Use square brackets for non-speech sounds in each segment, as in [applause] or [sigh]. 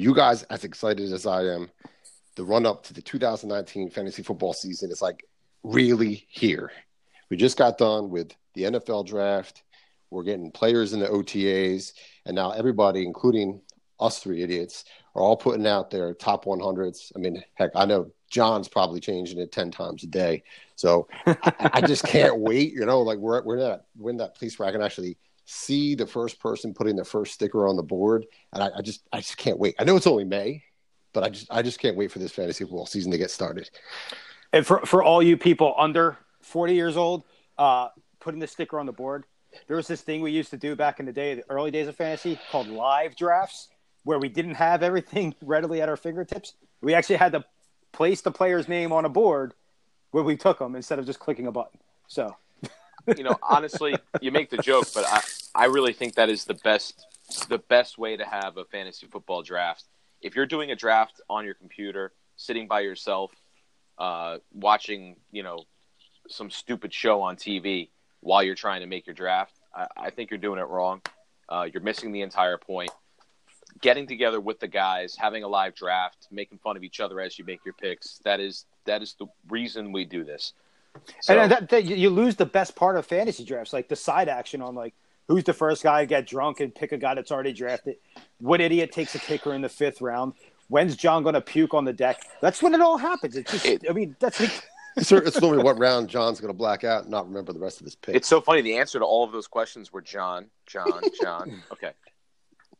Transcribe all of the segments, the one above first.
you guys as excited as I am? The run up to the 2019 fantasy football season is like really here. We just got done with the NFL draft. We're getting players in the OTAs, and now everybody, including us three idiots, are all putting out their top 100s. I mean, heck, I know John's probably changing it 10 times a day. So I, I, just can't [laughs] wait. You know, like we're, we're, in that, we're in that place where I can actually see the first person putting the first sticker on the board. And I, I just, I just can't wait. I know it's only May, but I just, I just can't wait for this fantasy football season to get started. And for, for all you people under 40 years old, uh, putting the sticker on the board, there was this thing we used to do back in the day, the early days of fantasy, called live drafts, where we didn't have everything [laughs] readily at our fingertips. We actually had to place the player's name on a board where we took them instead of just clicking a button. So, you know, honestly, you make the joke, but I, I really think that is the best the best way to have a fantasy football draft. If you're doing a draft on your computer, sitting by yourself, uh, watching, you know, some stupid show on TV while you're trying to make your draft, I, I think you're doing it wrong. Uh, you're missing the entire point. Getting together with the guys, having a live draft, making fun of each other as you make your picks. That is that is the reason we do this. So, and that, that, you lose the best part of fantasy drafts, like the side action on like who's the first guy to get drunk and pick a guy that's already drafted. What idiot takes a kicker in the fifth round? When's John going to puke on the deck? That's when it all happens. It's just, it, I mean, that's like [laughs] it's, it's normally what round John's going to black out and not remember the rest of his pick. It's so funny. The answer to all of those questions were John, John, John. [laughs] Okay.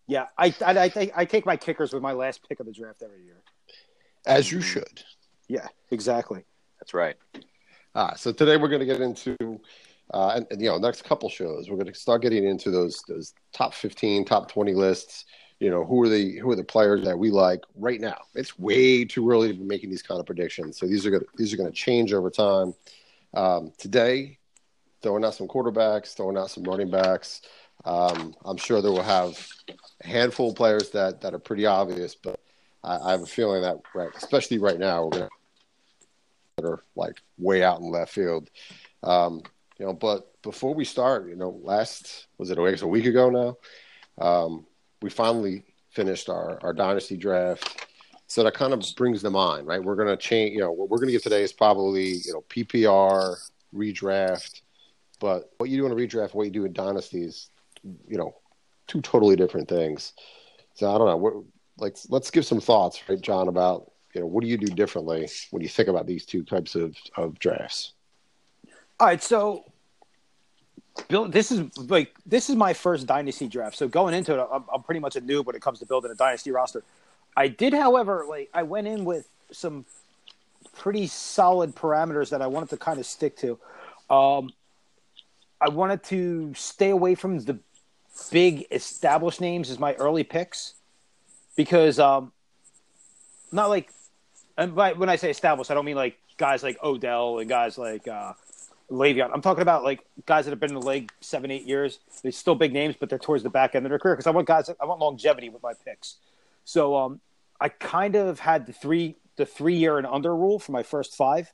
Yeah, I, I, I, I take my kickers with my last pick of the draft every year. As you should. Yeah, exactly. That's right. Ah, so today we're going to get into, uh, and, and, you know, next couple shows we're going to start getting into those those top fifteen, top twenty lists you know who are the who are the players that we like right now. It's way too early to be making these kind of predictions. So these are going these are going to change over time. Um, today, throwing out some quarterbacks, throwing out some running backs. Um, I'm sure that we'll have a handful of players that that are pretty obvious, but I, I have a feeling that right, especially right now, we're going to that are like way out in left field. Um, you know, but before we start, you know, last was it a week ago now? Um, we finally finished our, our dynasty draft. So that kind of brings them on, right? We're to change, you know, what we're to get today is probably, you know, PPR, redraft. But what you do in a redraft, what you do in dynasties, you know, two totally different things. So I don't know. What, like, let's give some thoughts, right, John, about, you know, what do you do differently when you think about these two types of, of drafts? All right. So Bill, this is like this is my first dynasty draft. So going into it, I'm, I'm, pretty much a noob when it comes to building a dynasty roster. I did, however, like I went in with some pretty solid parameters that I wanted to kind of stick to. Um, I wanted to stay away from the big established names as my early picks because um, not like and by, when I say established, I don't mean like guys like Odell and guys like uh, Le'Veon. I'm talking about like guys that have been in the league seven, eight years. They're still big names, but they're towards the back end of their career because I want guys. I want longevity with my picks. So um, I kind of had the three the three year and under rule for my first five.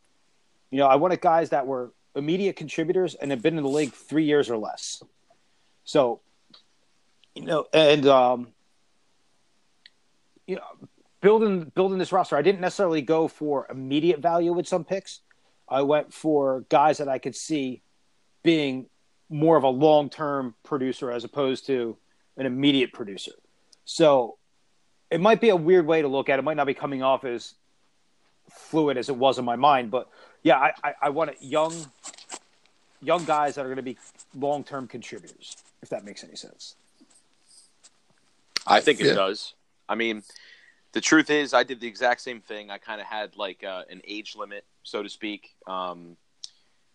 You know, I wanted guys that were immediate contributors and have been in the league three years or less. So, you know, and um, you know, building building this roster, I didn't necessarily go for immediate value with some picks. I went for guys that I could see being more of a long term producer as opposed to an immediate producer. So it might be a weird way to look at it. it might not be coming off as fluid as it was in my mind, but yeah, I, I, I want young young guys that are going to be long term contributors, if that makes any sense. I think it yeah. does. I mean, the truth is, I did the exact same thing. I kind of had like uh, an age limit, so to speak, um,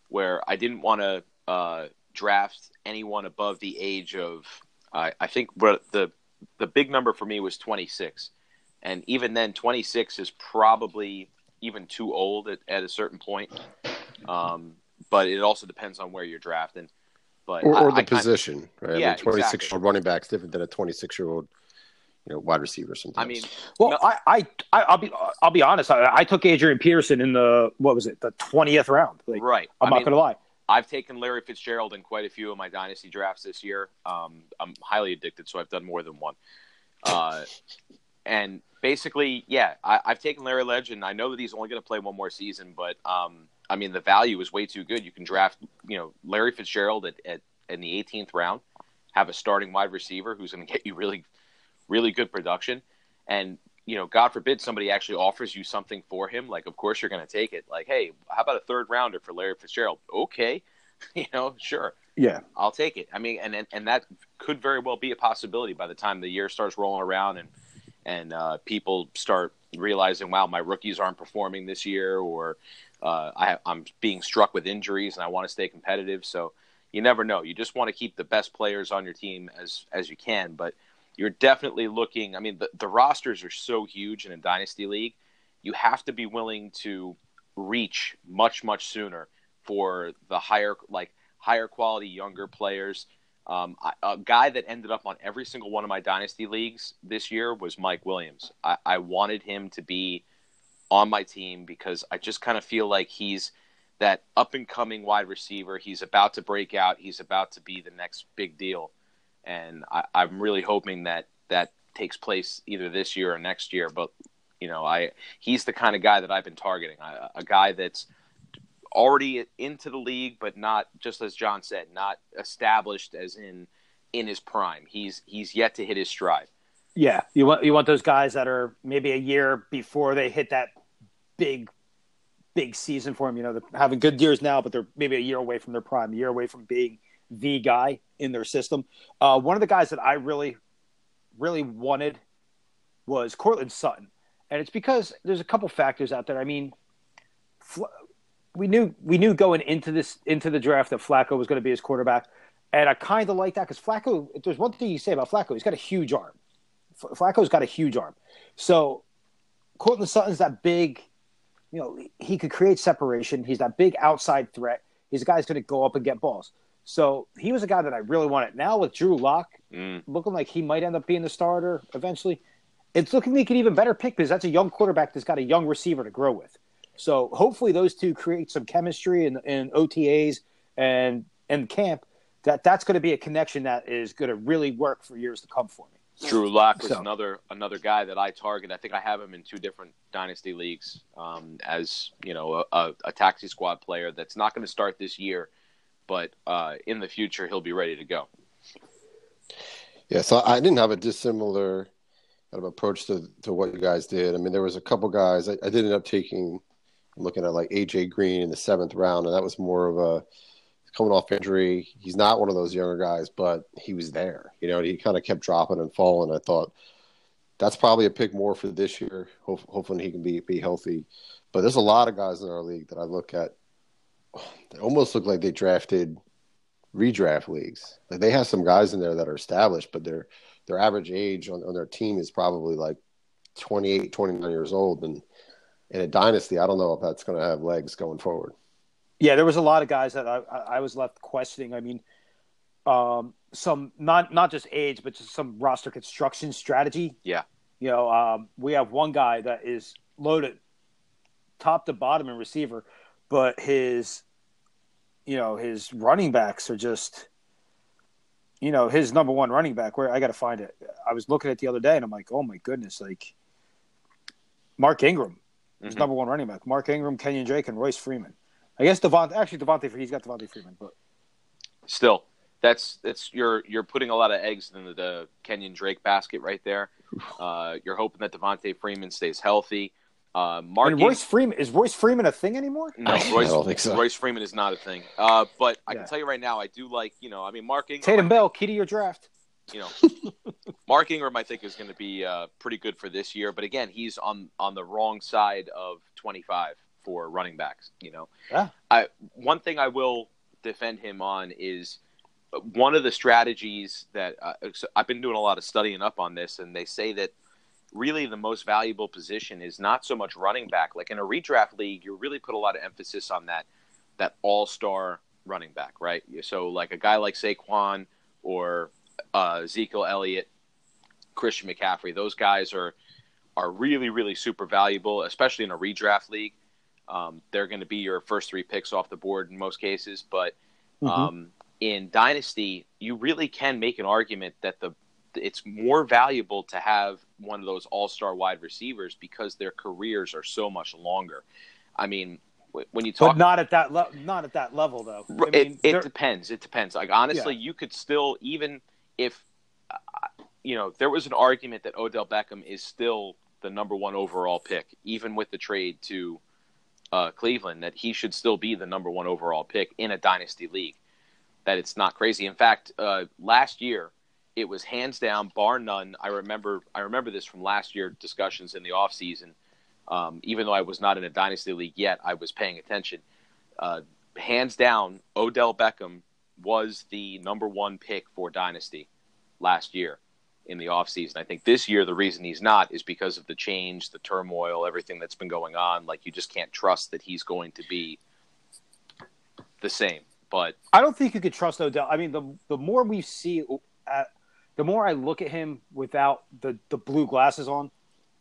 where I didn't want to uh, draft anyone above the age of. Uh, I think the the big number for me was 26, and even then, 26 is probably even too old at, at a certain point. Um, but it also depends on where you're drafting. But or, or I, the I position, right? Yeah, I mean, 26 exactly. year old running back is different than a 26 year old you know wide receiver sometimes. I mean, well, no, I, I I'll be I'll be honest. I, I, took Adrian Peterson in the what was it the twentieth round. Like, right. I'm I not mean, gonna lie. I've taken Larry Fitzgerald in quite a few of my dynasty drafts this year. Um, I'm highly addicted, so I've done more than one. Uh, and basically, yeah, I, have taken Larry Legend. I know that he's only going to play one more season, but um, I mean, the value is way too good. You can draft, you know, Larry Fitzgerald at, at in the 18th round, have a starting wide receiver who's going to get you really, really good production, and you know, God forbid somebody actually offers you something for him. Like, of course you're going to take it. Like, hey, how about a third rounder for Larry Fitzgerald? Okay, [laughs] you know, sure. Yeah, I'll take it. I mean, and, and and that could very well be a possibility by the time the year starts rolling around and and uh, people start realizing, wow, my rookies aren't performing this year, or uh, I, I'm being struck with injuries and I want to stay competitive. So you never know. You just want to keep the best players on your team as as you can, but you're definitely looking. I mean, the, the rosters are so huge in a dynasty league. You have to be willing to reach much much sooner for the higher like higher quality younger players. Um, I, a guy that ended up on every single one of my dynasty leagues this year was Mike Williams. I, I wanted him to be on my team because I just kind of feel like he's that up and coming wide receiver. He's about to break out. He's about to be the next big deal, and I, I'm really hoping that that takes place either this year or next year. But you know, I he's the kind of guy that I've been targeting. I, a guy that's already into the league, but not just as John said, not established as in in his prime. He's he's yet to hit his stride. Yeah, you want you want those guys that are maybe a year before they hit that big big season for him. You know, they're having good years now, but they're maybe a year away from their prime, a year away from being the guy in their system. Uh, one of the guys that I really really wanted was Courtland Sutton, and it's because there's a couple factors out there. I mean, we knew we knew going into this into the draft that Flacco was going to be his quarterback, and I kind of like that because Flacco. If there's one thing you say about Flacco, he's got a huge arm. Flacco's got a huge arm, so Courtland Sutton's that big. You know, he could create separation. He's that big outside threat. He's a guy who's going to go up and get balls. So he was a guy that I really wanted. Now with Drew Lock mm. looking like he might end up being the starter eventually, it's looking like an even better pick because that's a young quarterback that's got a young receiver to grow with. So hopefully those two create some chemistry in, in OTAs and and camp. That that's going to be a connection that is going to really work for years to come for me. Drew Lock was so. another another guy that I target. I think I have him in two different dynasty leagues um, as you know a, a, taxi squad player that's not going to start this year, but uh, in the future he'll be ready to go. Yeah, so I didn't have a dissimilar kind of approach to, to what you guys did. I mean, there was a couple guys I, I did end up taking looking at like AJ Green in the seventh round, and that was more of a coming off injury. He's not one of those younger guys, but he was there. You know, he kind of kept dropping and falling. I thought that's probably a pick more for this year. Hope, hopefully, he can be be healthy. But there's a lot of guys in our league that I look at. They almost look like they drafted redraft leagues. Like they have some guys in there that are established, but their their average age on, on their team is probably like 28, 29 years old, and in a dynasty, I don't know if that's going to have legs going forward. Yeah, there was a lot of guys that I, I was left questioning. I mean, um, some not not just age, but just some roster construction strategy. Yeah, you know, um, we have one guy that is loaded top to bottom in receiver, but his, you know, his running backs are just, you know, his number one running back. Where I got to find it. I was looking at the other day, and I'm like, oh my goodness, like Mark Ingram mm-hmm. number one running back. Mark Ingram, Kenyon Drake, and Royce Freeman. I guess Devonta actually Devonta he's got Devonta Freeman, but still, that's that's you're you're putting a lot of eggs in the, the Kenyon Drake basket right there. Uh, you're hoping that Devonta Freeman stays healthy. Uh, Mark and Royce Freeman is Royce Freeman a thing anymore? No, Royce, so. Royce Freeman is not a thing. Uh, but I yeah. can tell you right now, I do like you know, I mean, Mark Ingram. Tatum Bell, key to your draft you know, [laughs] Mark Ingram, I think, is going to be uh, pretty good for this year. But again, he's on on the wrong side of 25 for running backs. You know, yeah. I one thing I will defend him on is one of the strategies that uh, I've been doing a lot of studying up on this, and they say that really the most valuable position is not so much running back. Like in a redraft league, you really put a lot of emphasis on that that all star running back, right? So like a guy like Saquon or uh, Ezekiel Elliott, Christian McCaffrey. Those guys are are really really super valuable, especially in a redraft league. Um, they're going to be your first three picks off the board in most cases, but mm-hmm. um, in dynasty, you really can make an argument that the it's more valuable to have one of those all-star wide receivers because their careers are so much longer. I mean, when you talk, but not at that le- not at that level though. I it, mean, it depends. It depends. Like honestly, you could still even if uh, you know there was an argument that Odell Beckham is still the number one overall pick, even with the trade to uh, Cleveland, that he should still be the number one overall pick in a dynasty league. That it's not crazy. In fact, uh, last year it was hands down, bar none. I remember. I remember this from last year discussions in the off season. Um, even though I was not in a dynasty league yet, I was paying attention. Uh, hands down, Odell Beckham was the number one pick for dynasty last year in the offseason. I think this year the reason he's not is because of the change, the turmoil, everything that's been going on. Like you just can't trust that he's going to be the same. But I don't think you could trust Odell. I mean, the the more we see, the more I look at him without the the blue glasses on,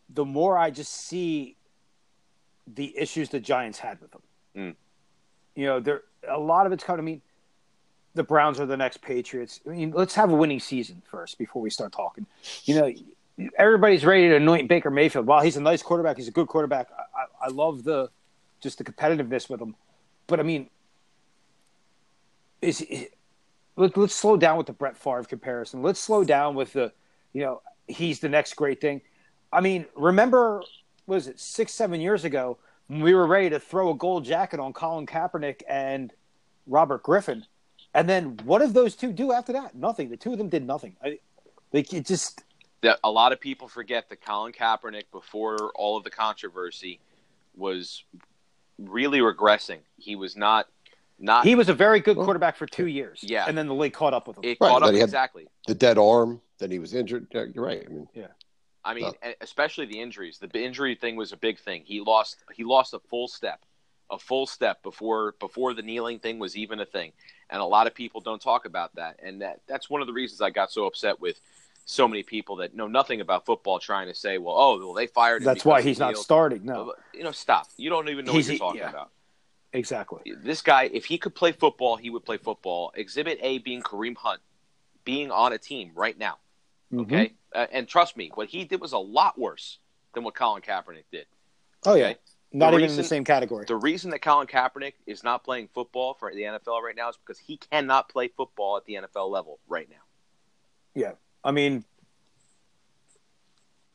the more I just see the issues the Giants had with him. Mm. You know, there a lot of it's coming. I mean, the Browns are the next Patriots. I mean, let's have a winning season first before we start talking. You know, everybody's ready to anoint Baker Mayfield. While he's a nice quarterback, he's a good quarterback. I, I, I love the just the competitiveness with him. But I mean, is let, let's slow down with the Brett Favre comparison. Let's slow down with the, you know, he's the next great thing. I mean, remember, was it six, seven years ago when we were ready to throw a gold jacket on Colin Kaepernick and Robert Griffin, and then what did those two do after that? Nothing. The two of them did nothing. I, like it just that a lot of people forget that Colin Kaepernick, before all of the controversy, was really regressing. He was not not he was a very good Well, quarterback for two years. yeah. and then the league caught up with him. it Right, caught up that he had- exactly. the dead arm, then he was injured. Yeah, you're right. I mean, yeah. I mean, No. especially the injuries. The injury thing was a big thing. He lost he lost a full step, a full step before before the kneeling thing was even a thing. And a lot of people don't talk about that. And that that's one of the reasons I got so upset with so many people that know nothing about football trying to say, well, oh, well, they fired him. That's why he's not starting. No, You know, stop. You don't even know He's- what you're talking yeah. about. Exactly. This guy, if he could play football, he would play football. Exhibit A being Kareem Hunt, being on a team right now. Mhm. Okay, uh, and trust me, what he did was a lot worse than what Colin Kaepernick did. Oh yeah, Okay? not The even in the same category. The reason that Colin Kaepernick is not playing football for the NFL right now is because he cannot play football at the NFL level right now. Yeah, I mean,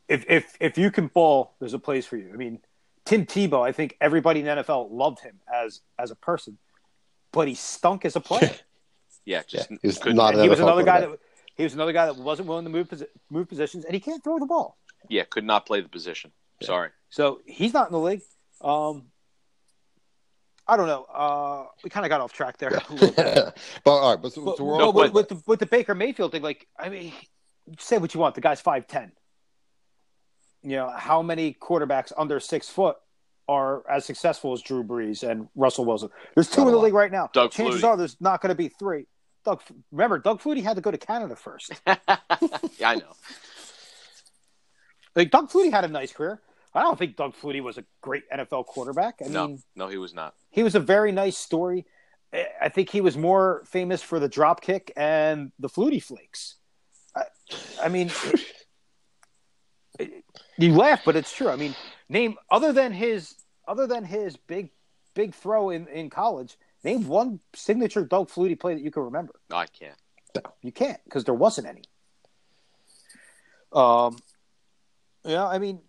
if if if you can ball, there's a place for you. I mean, Tim Tebow, I think everybody in the NFL loved him as as a person, but he stunk as a [laughs] player. Yeah, just Yeah, he's couldn't- an he was another guy quarterback. that he was another guy that wasn't willing to move move positions, and he can't throw the ball. yeah, could not play the position. Yeah. Sorry. So he's not in the league. Um, I don't know. Uh, we kind of got off track there. [laughs] a bit. [laughs] but all right, but so, But, so we're but all, with, with the, with the Baker Mayfield thing, like I mean, say what you want. The guy's five ten. You know how many quarterbacks under six foot are as successful as Drew Brees and Russell Wilson? There's two in the league right now. Doug Chances Flutie. are there's not going to be three. Doug, remember Doug Flutie had to go to Canada first. [laughs] yeah, I know. Like Doug Flutie had a nice career. I don't think Doug Flutie was a great NFL quarterback. I No, mean, no, he was not. he was a very nice story. I- I think he was more famous for the drop kick and the Flutie Flakes. I, I mean, [laughs] you laugh, but it's true. I mean, name other than his other than his big big throw in, in college, name one signature Doug Flutie play that you can remember. No, I can't. You can't because there wasn't any. Um, yeah, I mean,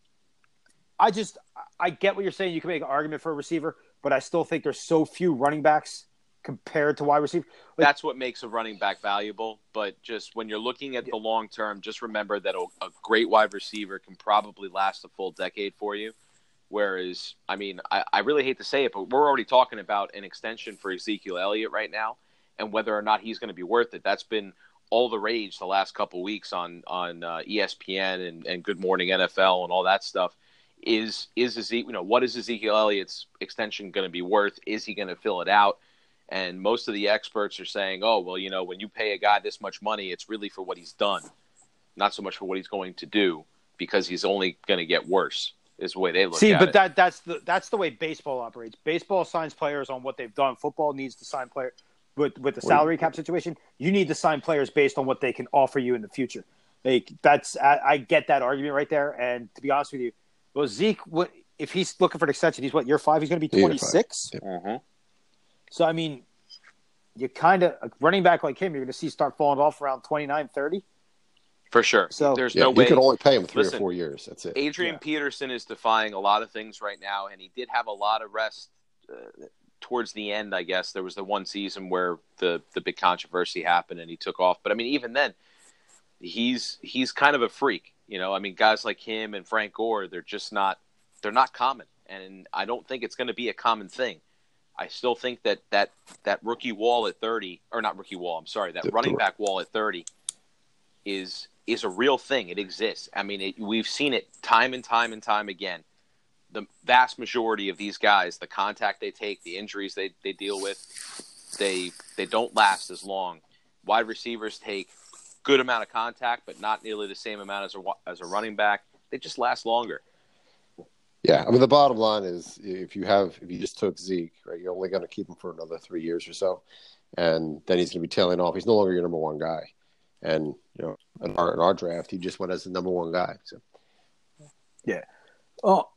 I just I get what you're saying. You can make an argument for a receiver, but I still think there's so few running backs compared to wide receiver. Like- That's what makes a running back valuable. But just when you're looking at the long term, just remember that a, a great wide receiver can probably last a full decade for you. Whereas, I mean, I, I really hate to say it, but we're already talking about an extension for Ezekiel Elliott right now, and whether or not he's going to be worth it. That's been all the rage the last couple weeks on on uh, ESPN and, and Good Morning NFL and all that stuff. Is is Ezekiel? You know, what is Ezekiel Elliott's extension going to be worth? Is he going to fill it out? And most of the experts are saying, oh, well, you know, when you pay a guy this much money, it's really for what he's done, not so much for what he's going to do, because he's only going to get worse, is the way they look See, at but it. that that's the that's the way baseball operates. Baseball signs players on what they've done. Football needs to sign players with with the salary cap situation. You need to sign players based on what they can offer you in the future. Like that's I, I get that argument right there. And to be honest with you, well Zeke, what if he's looking for an extension? He's what year five? He's going to be twenty six. five. Mm-hmm. So I mean, you kind of running back like him, you're going to see start falling off around 29, 30. For sure. So- There's Yeah, no you way. You could only pay him three Listen, or four years. That's it. Adrian Yeah. Peterson is defying a lot of things right now, and he did have a lot of rest uh, towards the end. I guess there was the one season where the the big controversy happened, and he took off. But I mean, even then, he's he's kind of a freak. You know, I mean, guys like him and Frank Gore, they're just not they're not common, and I don't think it's going to be a common thing. I still think that that that rookie wall at thirty, or not rookie wall, I'm sorry, that The- running back wall at thirty is is a real thing. It exists. I mean, it, we've seen it time and time and time again. The vast majority of these guys, the contact they take, the injuries they, they deal with, they they don't last as long. Wide receivers take good amount of contact, but not nearly the same amount as a as a running back. They just last longer. Yeah, I mean the bottom line is if you have if you just took Zeke, right, you're only going to keep him for another three years or so, and then he's going to be tailing off. He's no longer your number one guy, and you know in our, in our draft he just went as the number one guy. So Yeah. Oh,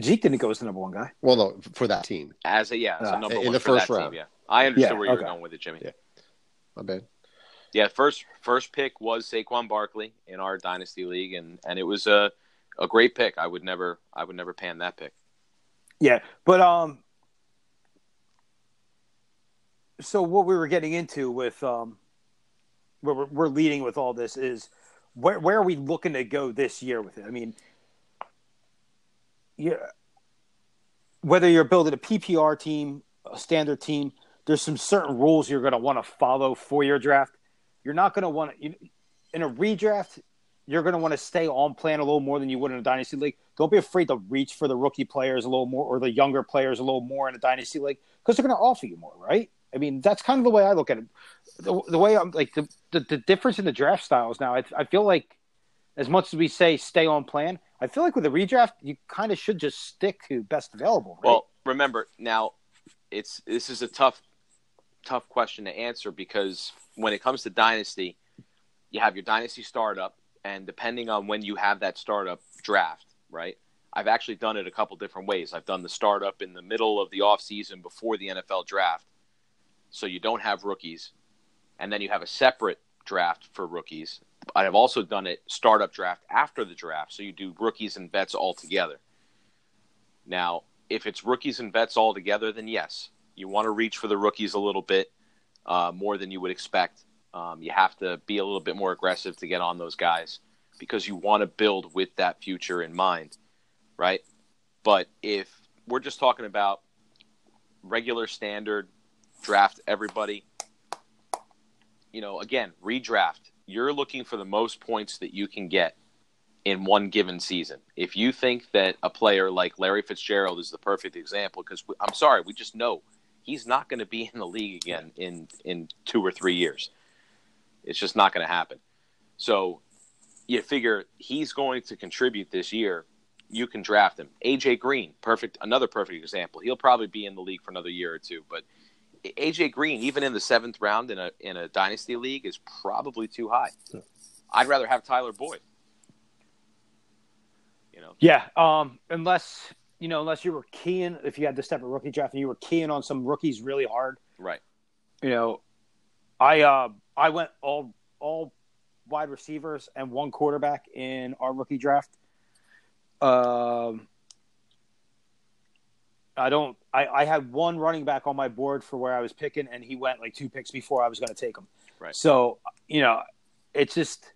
Zeke didn't go as the number one guy. well, no, for that team, As a yeah, as a Uh, number in the for first that round. team. Yeah, I understood Yeah, where you okay. were going with it, Jimmy. Yeah. my bad. Yeah, first first pick was Saquon Barkley in our dynasty league, and and it was a a great pick. I would never I would never pan that pick. Yeah, but um, so what we were getting into with um, where we're, we're leading with all this is where where are we looking to go this year with it? I mean, yeah, whether you're building a PPR team, a standard team, there's some certain rules you're going to want to follow for your draft. You're not going to want to in a redraft. You're going to want to stay on plan a little more than you would in a dynasty league. Don't be afraid to reach for the rookie players a little more or the younger players a little more in a dynasty league because they're going to offer you more, right? I mean, that's kind of the way I look at it. The, the way I'm like the, the the difference in the draft styles now. I, I feel like as much as we say stay on plan, I feel like with a redraft you kind of should just stick to best available. Right? Well, remember now, it's this is a tough tough question to answer because when it comes to dynasty, you have your dynasty startup, and depending on when you have that startup draft, right? I've actually done it a couple different ways. I've done the startup in the middle of the off season before the NFL draft, so you don't have rookies, and then you have a separate draft for rookies. I have also done it startup draft after the draft, so you do rookies and vets all together. Now, if it's rookies and vets all together, then yes, you want to reach for the rookies a little bit uh, more than you would expect. Um, you have to be a little bit more aggressive to get on those guys because you want to build with that future in mind, right? But if we're just talking about regular standard draft everybody, you know, again, redraft, you're looking for the most points that you can get in one given season. If you think that a player like Larry Fitzgerald is the perfect example, because I'm sorry, we just know he's not going to be in the league again in in two or three years. It's just not going to happen. So you figure he's going to contribute this year. You can draft him. AJ Green, perfect, another perfect example. He'll probably be in the league for another year or two, but AJ Green, even in the seventh round in a in a dynasty league, is probably too high. I'd rather have Tyler Boyd. You know, Yeah, um, unless you know, unless you were keying, if you had to step a rookie draft and you were keying on some rookies really hard, right? you know, I uh, I went all all wide receivers and one quarterback in our rookie draft. Um, I don't. I, I had one running back on my board for where I was picking, and he went like two picks before I was going to take him. Right. So you know, it's just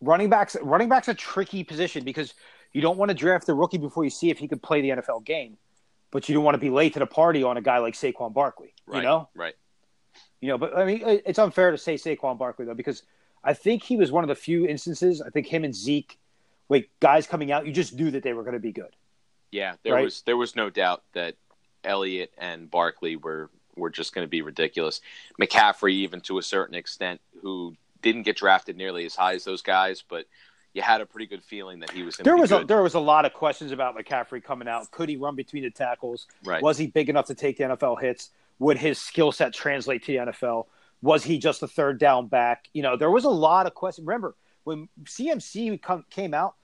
running backs. Running backs a tricky position because you don't want to draft the rookie before you see if he could play the NFL game, but you don't want to be late to the party on a guy like Saquon Barkley. Right. You know, Right. You know, but I mean, it's unfair to say Saquon Barkley though because I think he was one of the few instances. I think him and Zeke, like guys coming out, you just knew that they were going to be good. Yeah, there Right. was there was no doubt that Elliott and Barkley were were just going to be ridiculous. McCaffrey, even to a certain extent, who didn't get drafted nearly as high as those guys, but you had a pretty good feeling that he was There be was a, there was a lot of questions about McCaffrey coming out. Could he run between the tackles? right. Was he big enough to take the NFL hits? Would his skill set translate to the NFL? Was he just a third down back? You know, there was a lot of questions. Remember when CMC come, came out,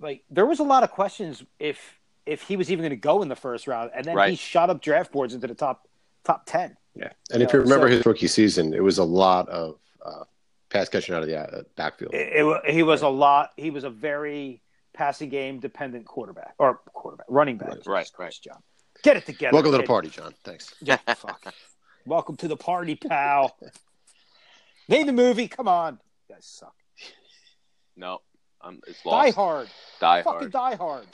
like there was a lot of questions if if he was even going to go in the first round, and then Right. he shot up draft boards into the top top ten. Yeah, and if Yeah, you remember so- his rookie season, it was a lot of uh, pass catching out of the uh, backfield. It, it he was a lot. He was a very passing game dependent quarterback or quarterback running back. Right, right, Christ, John. Get it together. Welcome to the party, John. Thanks. Yeah, [laughs] fuck. Welcome to the party, pal. Name the movie. Come on. You guys suck. No, um, it's lost. Die. Hard. Die Fucking Hard. Die Hard.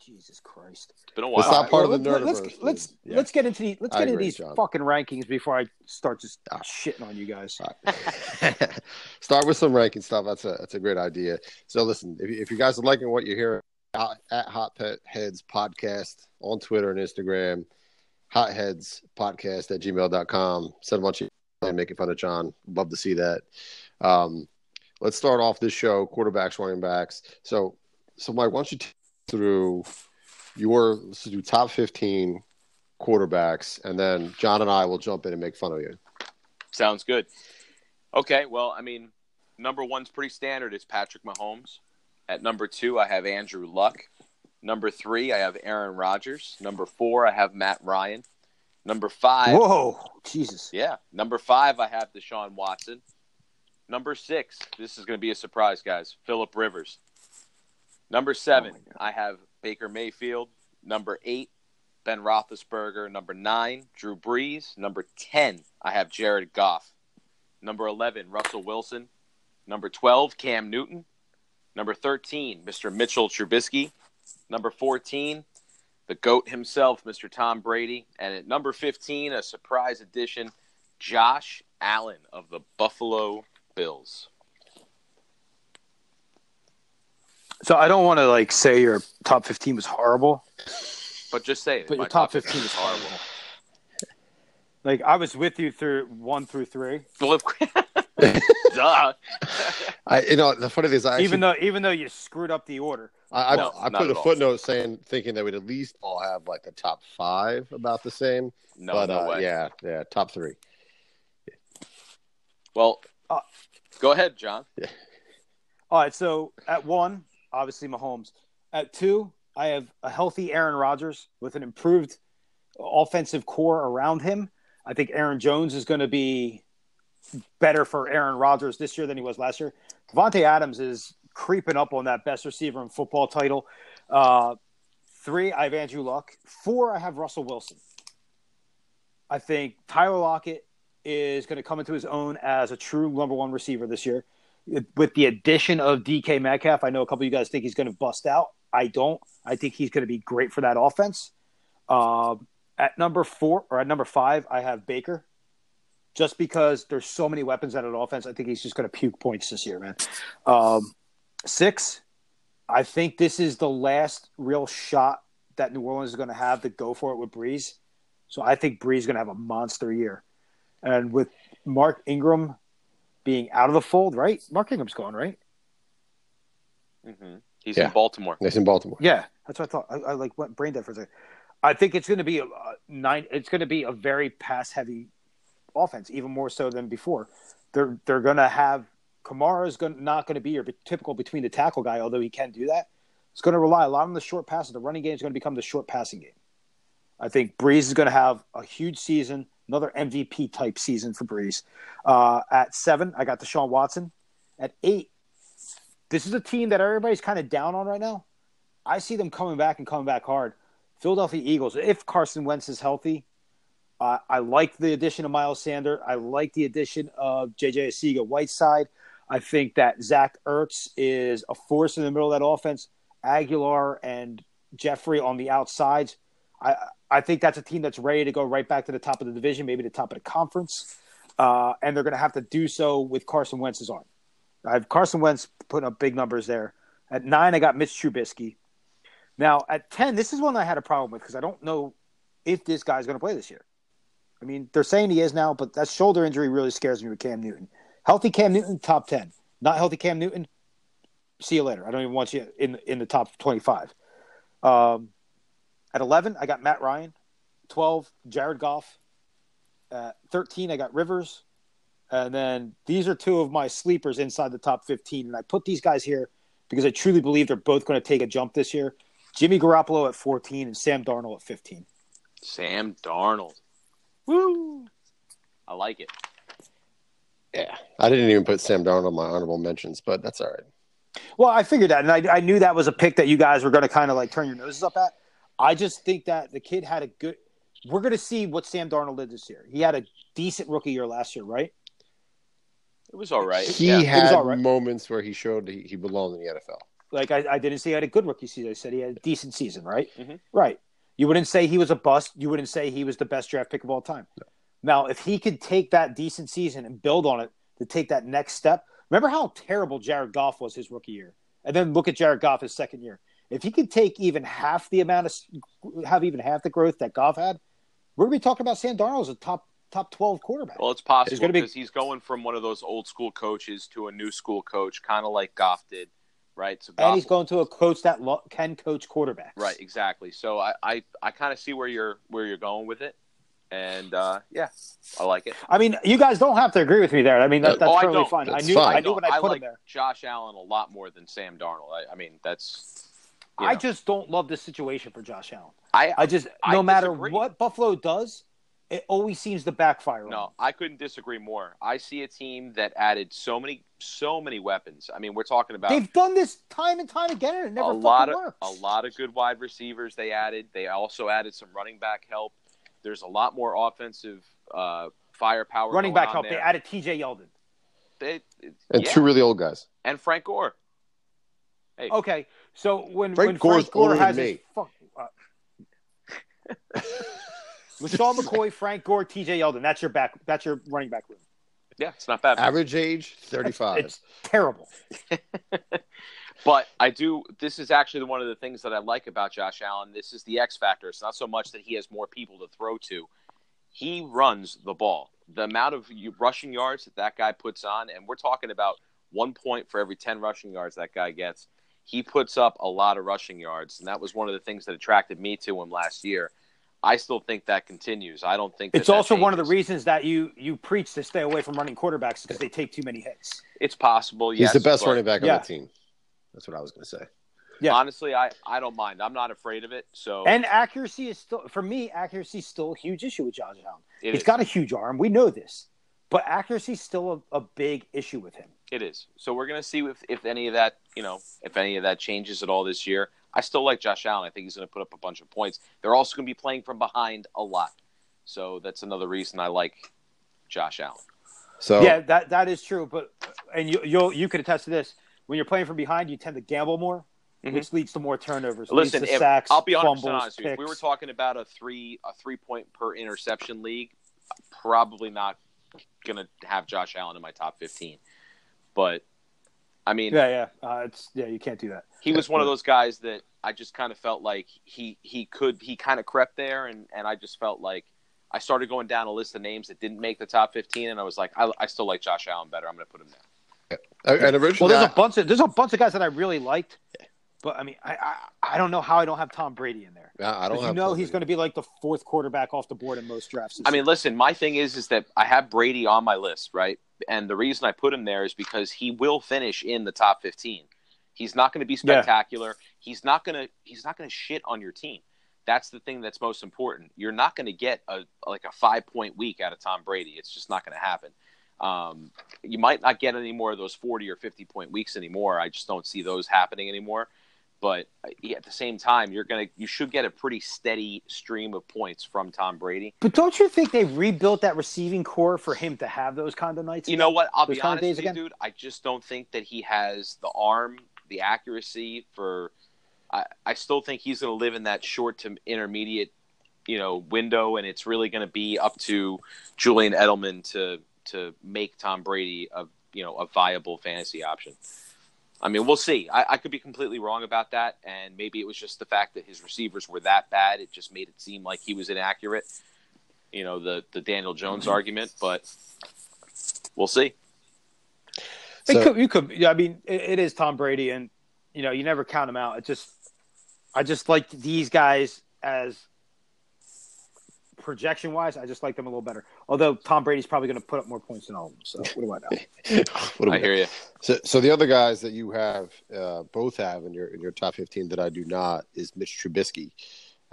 Jesus Christ. It's been a while. It's not part of the nerd. let's, let's let's. Yeah. let's get into the let's I get into these John. fucking rankings before I start just Ah. shitting on you guys. [laughs] Start with some ranking stuff. That's a that's a great idea. So listen, if, you- if you guys are liking what you're hearing at, Hot Heads Podcast on Twitter and Instagram, hotheads podcast at gmail.com. Send a bunch of and making fun of John. Love to see that. Um, let's start off this show, quarterbacks, running backs. So so Mike, why don't you take through your let's do top fifteen quarterbacks and then John and I will jump in and make fun of you. Sounds good. Okay, well, I mean, number one's pretty standard. It's Patrick Mahomes. At number two, I have Andrew Luck. Number three, I have Aaron Rodgers. Number four, I have Matt Ryan. Number five, Whoa, Jesus. yeah. Number five, I have Deshaun Watson. Number six, this is going to be a surprise, guys. Philip Rivers. Number seven, Oh. I have Baker Mayfield. Number eight, Ben Roethlisberger. Number nine, Drew Brees. Number ten, I have Jared Goff. Number eleven, Russell Wilson. Number twelve, Cam Newton. Number thirteen, Mr. Mitchell Trubisky. Number fourteen, the GOAT himself, Mr. Tom Brady. And at number 15, a surprise addition, Josh Allen of the Buffalo Bills. So I don't want to like say your top fifteen was horrible, But just say it. but your top fifteen is horrible. Like I was with you through one through three, Well, of- [laughs] Duh. I you know the funny thing is I actually, even though even though you screwed up the order. I, I, No, I put a footnote saying thinking that we'd at least all have like the top five about the same. No, but no uh, way. yeah, yeah, top three. Well, Uh, go ahead, John. All right, so at one, obviously Mahomes. At two, I have a healthy Aaron Rodgers with an improved offensive core around him. I think Aaron Jones is going to be better for Aaron Rodgers this year than he was last year. Davante Adams is creeping up on that best receiver in football title. Uh, three, I have Andrew Luck. Four, I have Russell Wilson. I think Tyler Lockett is going to come into his own as a true number one receiver this year. With the addition of DK Metcalf, I know a couple of you guys think he's going to bust out. I don't. I think he's going to be great for that offense. Um, at number four or at number five, I have Baker. Just because there's so many weapons at an offense, I think he's just going to puke points this year, man. Um, six, I think this is the last real shot that New Orleans is going to have to go for it with Brees. So I think Brees is going to have a monster year. And with Mark Ingram being out of the fold, right? Mark Ingram's gone, right? hmm He's Yeah. in Baltimore. It's in Baltimore. Yeah, that's what I thought. I, I like went brain dead for a second. I think it's going to be a, a nine. It's going to be a very pass heavy offense, even more so than before. They're they're going to have Kamara is not going to be your typical between the tackle guy, although he can do that. It's going to rely a lot on the short passes. The running game is going to become the short passing game. I think Brees is going to have a huge season, another MVP type season for Brees. Uh, at seven, I got Deshaun Watson. At eight, this is a team that everybody's kind of down on right now. I see them coming back and coming back hard. Philadelphia Eagles, if Carson Wentz is healthy, uh, I like the addition of Miles Sander. I like the addition of JJ Arcega Whiteside. I think that Zach Ertz is a force in the middle of that offense. Agholor and Jeffery on the outsides. I I think that's a team that's ready to go right back to the top of the division, maybe the top of the conference, uh, and they're going to have to do so with Carson Wentz's arm. I have Carson Wentz putting up big numbers there. At nine, I got Mitch Trubisky. Now at ten, this is one I had a problem with because I don't know if this guy's going to play this year. I mean, they're saying he is now, but that shoulder injury really scares me with Cam Newton. Healthy Cam Newton, top ten. Not healthy Cam Newton, see you later. I don't even want you in in the top twenty-five. Um, at eleven, I got Matt Ryan. Twelve, Jared Goff. 13, I got Rivers. And then these are two of my sleepers inside the top 15. And I put these guys here because I truly believe they're both going to take a jump this year. Jimmy Garoppolo at 14 and Sam Darnold at 15. Sam Darnold. Woo! I like it. Yeah, I didn't even put Sam Darnold on my honorable mentions, but that's all right. Well, I figured that, and I, I knew that was a pick that you guys were going to kind of like turn your noses up at. I just think that the kid had a good. We're going to see what Sam Darnold did this year. He had a decent rookie year last year, right? It was all right. He yeah. had all right. moments where he showed he, he belonged in the NFL. Like I, I didn't say he had a good rookie season. I said he had a decent season, right? Mhm. Right. You wouldn't say he was a bust. You wouldn't say he was the best draft pick of all time. Now, if he could take that decent season and build on it to take that next step, remember how terrible Jared Goff was his rookie year, and then look at Jared Goff his second year. If he could take even half the amount of have even half the growth that Goff had, we're gonna be talking about Sam Darnold as a top top twelve quarterback. Well, it's possible gonna be- because he's going from one of those old school coaches to a new school coach, kind of like Goff did, right? So and he's going to a coach that lo- can coach quarterbacks. right, exactly. So I, I, I kind of see where you're where you're going with it, and uh, yeah, I like it. I mean, you guys don't have to agree with me there. I mean, that, that's Oh, totally don't. fine. I knew fine. I knew when I I put like him there. Josh Allen a lot more than Sam Darnold. I, I mean, that's. you I just don't love this situation for Josh Allen. I, I just I no matter disagree. what Buffalo does, it always seems to backfire. No, them. I couldn't disagree more. I see a team that added so many, so many weapons. I mean, we're talking about they've done this time and time again, and it never a fucking lot of works. a lot of good wide receivers they added. They also added some running back help. There's a lot more offensive uh, firepower. running going back on help. There. They added T.J. Yeldon. They- And yeah, two really old guys. and Frank Gore. Hey, Okay, so when Frank when Gore's Frank Gore older has than his fuck, uh, LeSean McCoy, Frank Gore, T.J. Yeldon. That's your back. That's your running back room. yeah, it's not bad. Average age thirty five. It's terrible. [laughs] But I do. This is actually one of the things that I like about Josh Allen. This is the X factor. It's not so much that he has more people to throw to. He runs the ball. The amount of rushing yards that that guy puts on, and we're talking about one point for every ten rushing yards that guy gets. He puts up a lot of rushing yards, and that was one of the things that attracted me to him last year. I still think that continues. I don't think that It's that also one of the reasons that you you preach to stay away from running quarterbacks because they take too many hits. It's possible. He's the best but running back on Yeah. the team. That's what I was going to say. Yeah. Honestly, I, I don't mind. I'm not afraid of it. So And accuracy is still for me. Accuracy is still a huge issue with Josh Allen. it He's is. got a huge arm. We know this, but accuracy is still a, a big issue with him. It is. So we're going to see if, if any of that, you know, if any of that changes at all this year. I still like Josh Allen. I think he's going to put up a bunch of points. They're also going to be playing from behind a lot. So that's another reason I like Josh Allen. So Yeah, that that is true. But and you you'll, you could attest to this. When you're playing from behind, you tend to gamble more, Mhm. which leads to more turnovers. Listen, leads to if, sacks, I'll be 100 fumbles, honest with you. If we were talking about a three a three point per interception league, probably not going to have Josh Allen in my top 15. But I mean, Yeah, yeah, uh, it's yeah. You can't do that. he was one of those guys that I just kind of felt like he he could he kind of crept there and and I just felt like I started going down a list of names that didn't make the top 15 and I was like I, I still like Josh Allen better I'm going to put him there. Yeah. and originally, Well, originally, there's a I- bunch of there's a bunch of guys that I really liked, but I mean, I I, I don't know how I don't have Tom Brady in there. I, I don't have you know Tom he's going to be like the fourth quarterback off the board in most drafts. I mean listen my thing is is that I have Brady on my list right and the reason I put him there is because he will finish in the top 15. He's not going to be Yeah. spectacular. He's not going to he's not going to shit on your team. That's the thing that's most important. You're not going to get a like a 5 point week out of Tom Brady. It's just not going to happen. Um, you might not get any more of those 40 or 50 point weeks anymore. I just don't see those happening anymore. But uh, at the same time, you're gonna you should get a pretty steady stream of points from Tom Brady. But don't you think they rebuilt that receiving core for him to have those kind of nights? You know what? I'll Those be honest with you, dude. I just don't think that he has the arm, the accuracy for. I, I still think he's going to live in that short to intermediate, you know, window, and it's really going to be up to Julian Edelman to to make Tom Brady a you know a viable fantasy option. I mean, we'll see. I, I could be completely wrong about that, and maybe it was just the fact that his receivers were that bad. It just made it seem like he was inaccurate. You know, the the Daniel Jones mm-hmm. argument, but we'll see. It So- could, you could. Yeah, I mean, it, it is Tom Brady, and you know, you never count him out. It just, I just like these guys as projection wise, I just like them a little better. Although Tom Brady's probably going to put up more points than all of them. So what do I know? [laughs] What do I we- hear you. So, so the other guys that you have, uh, both have in your in your top fifteen that I do not is Mitch Trubisky.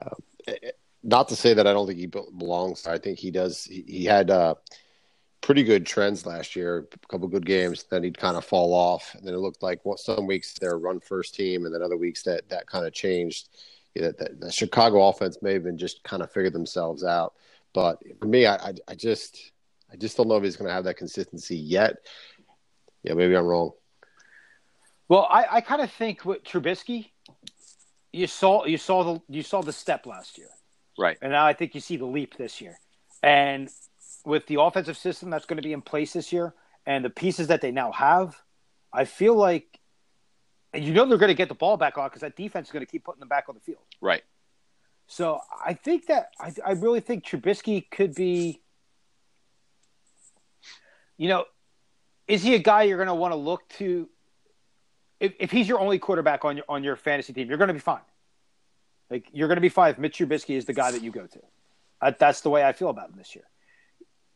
Um, eh, eh, not to say that I don't think he belongs. I think he does. He, he had uh, pretty good trends last year, a couple good games. Then he'd kind of fall off, and then it looked like what some weeks they're run first team, and then other weeks that that kind of changed. You know, that the Chicago offense may have been just kind of figured themselves out. But for me, I, I, I just I just don't know if he's going to have that consistency yet. Yeah, maybe I'm wrong. Well, I, I kind of think with Trubisky, you saw you saw the you saw the step last year, Right. and now I think you see the leap this year. And with the offensive system that's going to be in place this year, and the pieces that they now have, I feel like, and you know they're going to get the ball back on because that defense is going to keep putting them back on the field. Right. So I think that I, I really think Trubisky could be, you know, is he a guy you're going to want to look to? If, if he's your only quarterback on your on your fantasy team, you're going to be fine. Like you're going to be fine if Mitch Trubisky is the guy that you go to. Uh, that's the way I feel about him this year.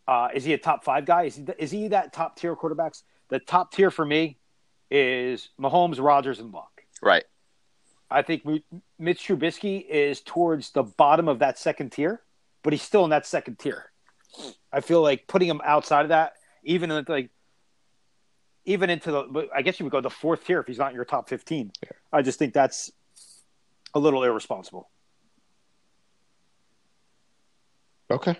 Uh, is he a top five guy? Is he is he that top tier quarterbacks? The top tier for me is Mahomes, Rodgers, and Luck. Right. I think Mitch Trubisky is towards the bottom of that second tier, but he's still in that second tier. I feel like putting him outside of that, even in like, even into the, I guess you would go the fourth tier if he's not in your top fifteen. I just think that's a little irresponsible. Okay.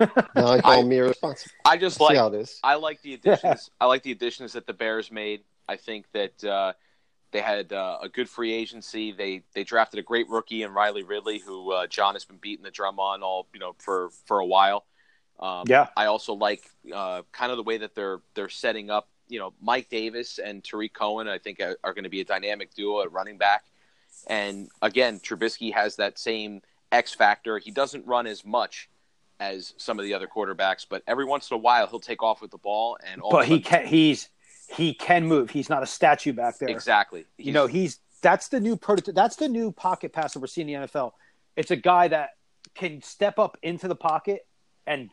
Now I call me irresponsible. I just See like how it is. I like the [laughs] additions. I like the additions that the Bears made. I think that uh, they had uh, a good free agency. They they drafted a great rookie in Riley Ridley, who uh, John has been beating the drum on all you know for for a while. Um, Yeah. I also like uh, kind of the way that they're they're setting up. You know, Mike Davis and Tarik Cohen, I think, are, are going to be a dynamic duo at running back. And again, Trubisky has that same X factor. He doesn't run as much as some of the other quarterbacks, but every once in a while he'll take off with the ball and all But he can he's he can move. He's not a statue back there. exactly. You know, he's that's the new prototype. That's the new pocket passer we're seeing in the NFL. It's a guy that can step up into the pocket and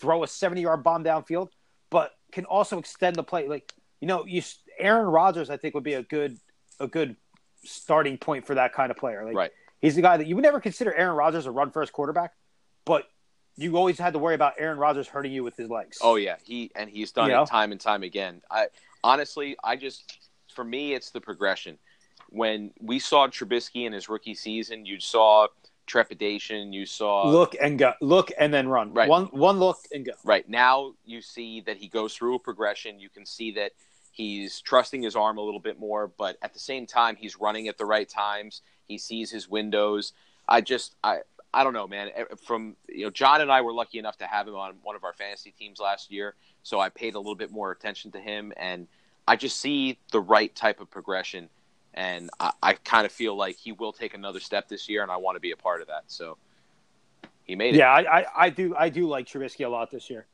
throw a seventy-yard bomb downfield, but can also extend the play. Like you know, you Aaron Rodgers, I think would be a good a good starting point for that kind of player. Like Right. he's the guy that you would never consider Aaron Rodgers a run first quarterback, but you always had to worry about Aaron Rodgers hurting you with his legs. Oh yeah, he and he's done You know? it time and time again. I honestly, I just for me, it's the progression. When we saw Trubisky in his rookie season, you saw trepidation. You saw look and go, look and then run. Right. One one look and go. right now you see that he goes through a progression. You can see that he's trusting his arm a little bit more, but at the same time, he's running at the right times. He sees his windows. I just I. I don't know, man. From you know, John and I were lucky enough to have him on one of our fantasy teams last year, so I paid a little bit more attention to him, and I just see the right type of progression, and I, I kind of feel like he will take another step this year, and I want to be a part of that. So he made it. Yeah, I, I, I do I do like Trubisky a lot this year.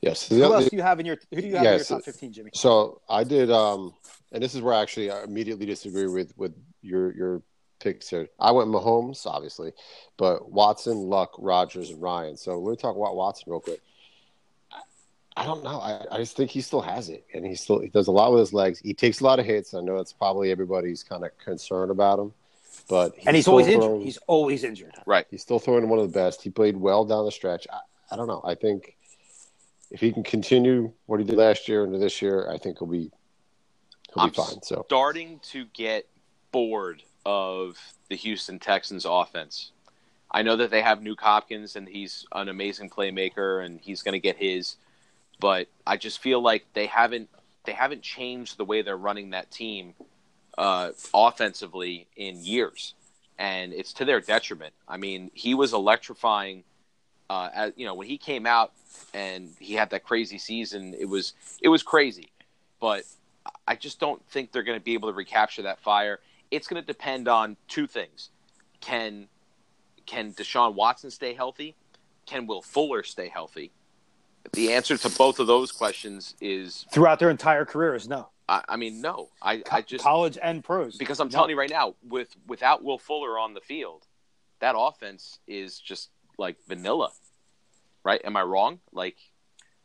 Yes. Who else do you have in your who do you have in your top fifteen, Jimmy? So I did, um, and this is where I actually I immediately disagree with with your your picks here. I went Mahomes, obviously, but Watson, Luck, Rodgers, and Ryan. So let me talk about Watson real quick. I- I don't know. I, I just think he still has it, and he still he does a lot with his legs. He takes a lot of hits. I know that's probably everybody's kind of concerned about him, but And he's still always injured. He's always injured. Right. He's still throwing one of the best. He played well down the stretch. I, I don't know. I think if he can continue what he did last year into this year, I think he'll be he'll I'm be fine. So starting to get bored of the Houston Texans offense. I know that they have Nuke Hopkins and he's an amazing playmaker and he's going to get his, but I just feel like they haven't they haven't changed the way they're running that team uh, offensively in years, and it's to their detriment. I mean, he was electrifying. Uh, as you know, when he came out and he had that crazy season, it was it was crazy, but I just don't think they're going to be able to recapture that fire. It's going to depend on two things: can can Deshaun Watson stay healthy? Can Will Fuller stay healthy? The answer to both of those questions is, Throughout their entire career is no. I, I mean, no. I, I just college and pros. because I'm No. telling you right now, with without Will Fuller on the field, that offense is just like vanilla, right? Am I wrong? Like,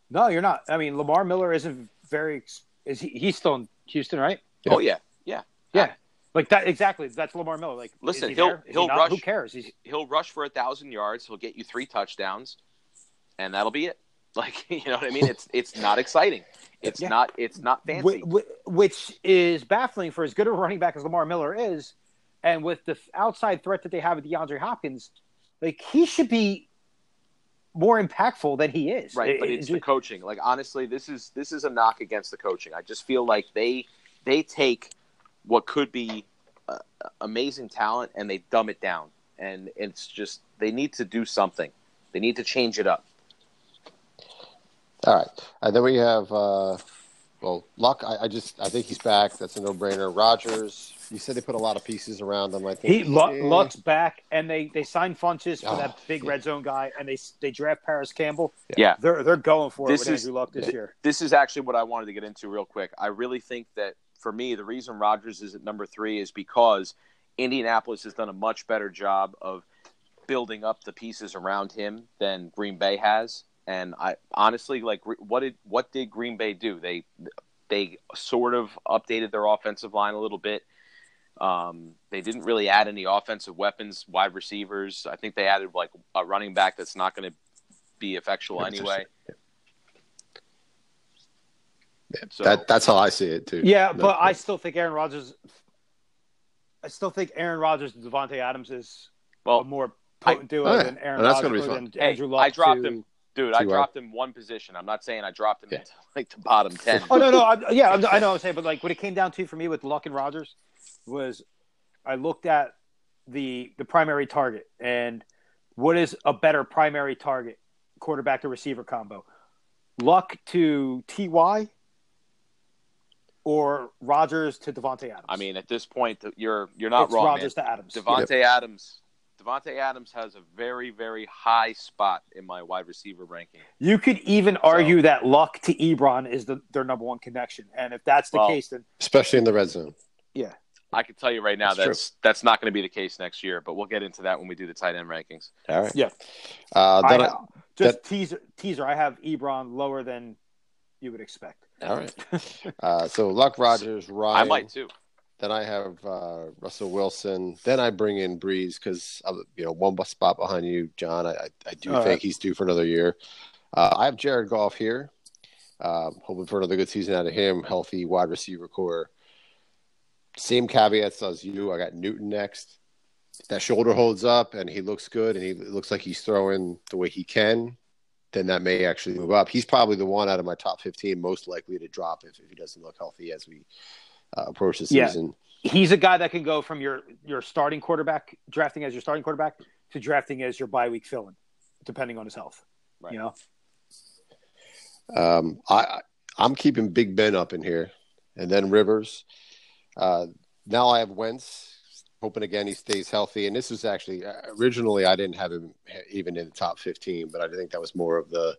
No, you're not. I mean, Lamar Miller isn't very. Is he? He's still in Houston, right? oh yeah, yeah, Yeah. Like that exactly. That's Lamar Miller. Like, Listen, he he'll- there? Is he he'll not? rush- Who cares? He's he'll rush for a thousand yards. He'll get you three touchdowns, and that'll be it. [laughs] Like, you know what I mean? It's it's not exciting. It's Yeah. not it's not fancy. Wh- wh- which is baffling for as good a running back as Lamar Miller is, and with the outside threat that they have with DeAndre Hopkins, like he should be more impactful than he is. right but it it's the coaching like honestly this is this is a knock against the coaching i just feel like they they take what could be uh, amazing talent and they dumb it down and it's just they need to do something they need to change it up All right, and then we have uh, well, Luck. I, I just I think he's back. That's a no brainer. Rodgers. You said they put a lot of pieces around him. I think he Luck, Eh, Luck's back, and they they signed Funchess for Oh, that big yeah. red zone guy, and they they draft Parris Campbell. yeah They're they're going for This it with is- Andrew Luck this year. this is actually what i wanted to get into real quick i really think that for me the reason Rodgers is at number three is because indianapolis has done a much better job of building up the pieces around him than green bay has. And i honestly like what did what did green bay do? They they sort of updated their offensive line a little bit. Um, they didn't really add any offensive weapons wide receivers. I think they added like a running back that's not going to be effectual anyway so that that's how I see it too. Yeah, No, but I still think Aaron Rodgers. I still think Aaron Rodgers and Davante Adams is well a more potent duo oh, yeah. than Aaron And that's Rodgers gonna be or fun. than Hey, Andrew Luck. I dropped to- him. Dude, I Two, dropped him one position. I'm not saying I dropped him Yeah. into [laughs] like the bottom ten. Oh no, no, I, yeah, I'm, I know. what I'm saying, but like what it came down to for me with Luck and Rodgers was I looked at the the primary target and what is a better primary target quarterback to receiver combo, Luck to Ty or Rodgers to Davante Adams. I mean, at this point, you're you're not it's wrong, Rodgers man. to Adams. Davante Adams. Davante Adams has a very very high spot in my wide receiver ranking. You could even argue that Luck to Ebron is the, their number one connection, and if that's the Well, case, then especially in the red zone. yeah, I can tell you right now That's that's that's not going to be the case next year. But we'll get into that when we do the tight end rankings. All right. Yeah. Uh, then I, I, just teaser teaser. I have Ebron lower than you would expect. all right. [laughs] Uh, so Luck, Rodgers, Ryan. I might too. Then I have uh, Russell Wilson. Then I bring in Brees because you know one spot behind you, John. I, I, I do All think right. he's due for another year. Uh, I have Jared Goff here, um, hoping for another good season out of him. Healthy wide receiver corps. Same caveats as you. I got Newton next. If that shoulder holds up and he looks good and he looks like he's throwing the way he can, then that may actually move up. He's probably the one out of my top fifteen most likely to drop if, if he doesn't look healthy as we uh, approach the Yeah. season. He's a guy that can go from your your starting quarterback, drafting as your starting quarterback, to drafting as your bye week fill-in, depending on his health. Right. You know, Um, I I'm keeping Big Ben up in here, and then Rivers. Uh, now I have Wentz, hoping again he stays healthy. And this was actually uh, originally I didn't have him even in the top 15, but I think that was more of the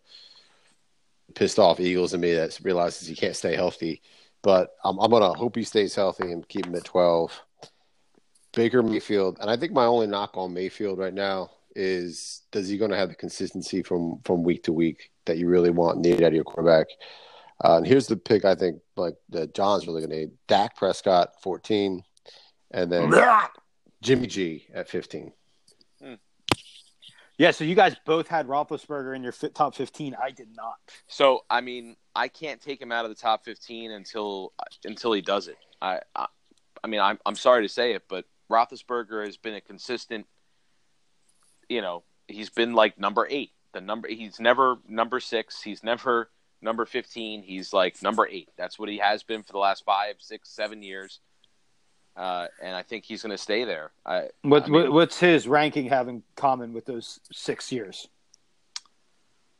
pissed off Eagles in me that realizes he can't stay healthy. But I'm, I'm gonna hope he stays healthy and keep him at 12. Baker Mayfield, and I think my only knock on Mayfield right now is does he going to have the consistency from from week to week that you really want and need out of your quarterback? Uh, and here's the pick I think like that John's really going to need: Dak Prescott, 14, and then Jimmy G at 15. yeah. So you guys both had Roethlisberger in your fit, top fifteen. I did not. So I mean, I can't take him out of the top fifteen until until he does it. I I, I mean, I'm I'm sorry to say it, but Roethlisberger has been a consistent. You know, he's been like number eight. The number he's never number six. He's never number fifteen. He's like number eight. That's what he has been for the last five, six, seven years. Uh, and I think he's going to stay there. I, What, I mean- what's his ranking have in common with those six years?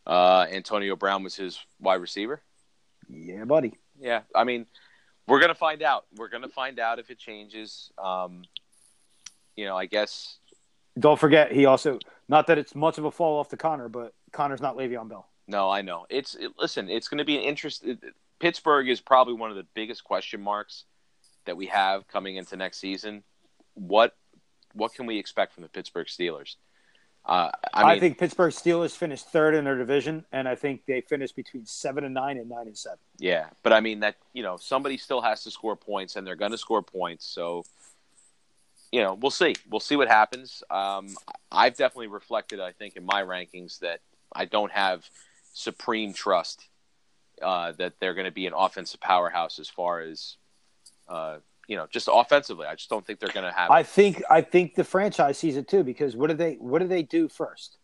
uh, Antonio Brown was his wide receiver. Yeah, buddy. Yeah, I mean, we're gonna find out. We're gonna find out if it changes. Um, you know, I guess Don't forget, he also not that it's much of a fall off to Conner, but Conner's not Le'Veon Bell. no, I know. It's it, listen. It's going to be an interest. it- Pittsburgh is probably one of the biggest question marks that we have coming into next season. What what can we expect from the Pittsburgh Steelers? Uh, I, mean, I think Pittsburgh Steelers finished third in their division, and I think they finished between seven and nine and nine and seven. Yeah, but I mean that you know somebody still has to score points, and they're going to score points. So you know we'll see. We'll see what happens. Um, I've definitely reflected, I think, in my rankings that I don't have supreme trust uh, that they're going to be an offensive powerhouse as far as uh, you know, just offensively. I just don't think they're going to have. I think I think the franchise sees it too because what do they what do they do first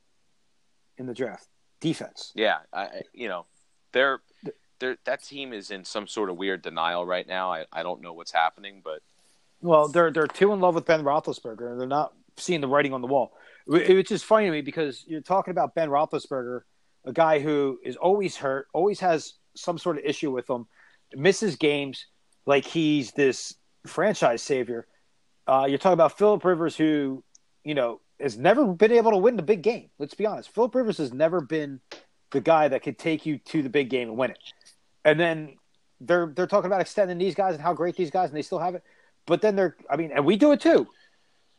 in the draft? Defense. Yeah, I, you know, they're they're that team is in some sort of weird denial right now. I, I don't know what's happening, but well, they're they're too in love with Ben Roethlisberger and they're not seeing the writing on the wall, which is funny to me because you're talking about Ben Roethlisberger, a guy who is always hurt, always has some sort of issue with him, misses games like he's this franchise savior. Uh, you're talking about Philip Rivers, who you know has never been able to win the big game. Let's be honest, Philip Rivers has never been the guy that could take you to the big game and win it. And then they're they're talking about extending these guys and how great these guys and they still have it. But then they're I mean, and we do it too.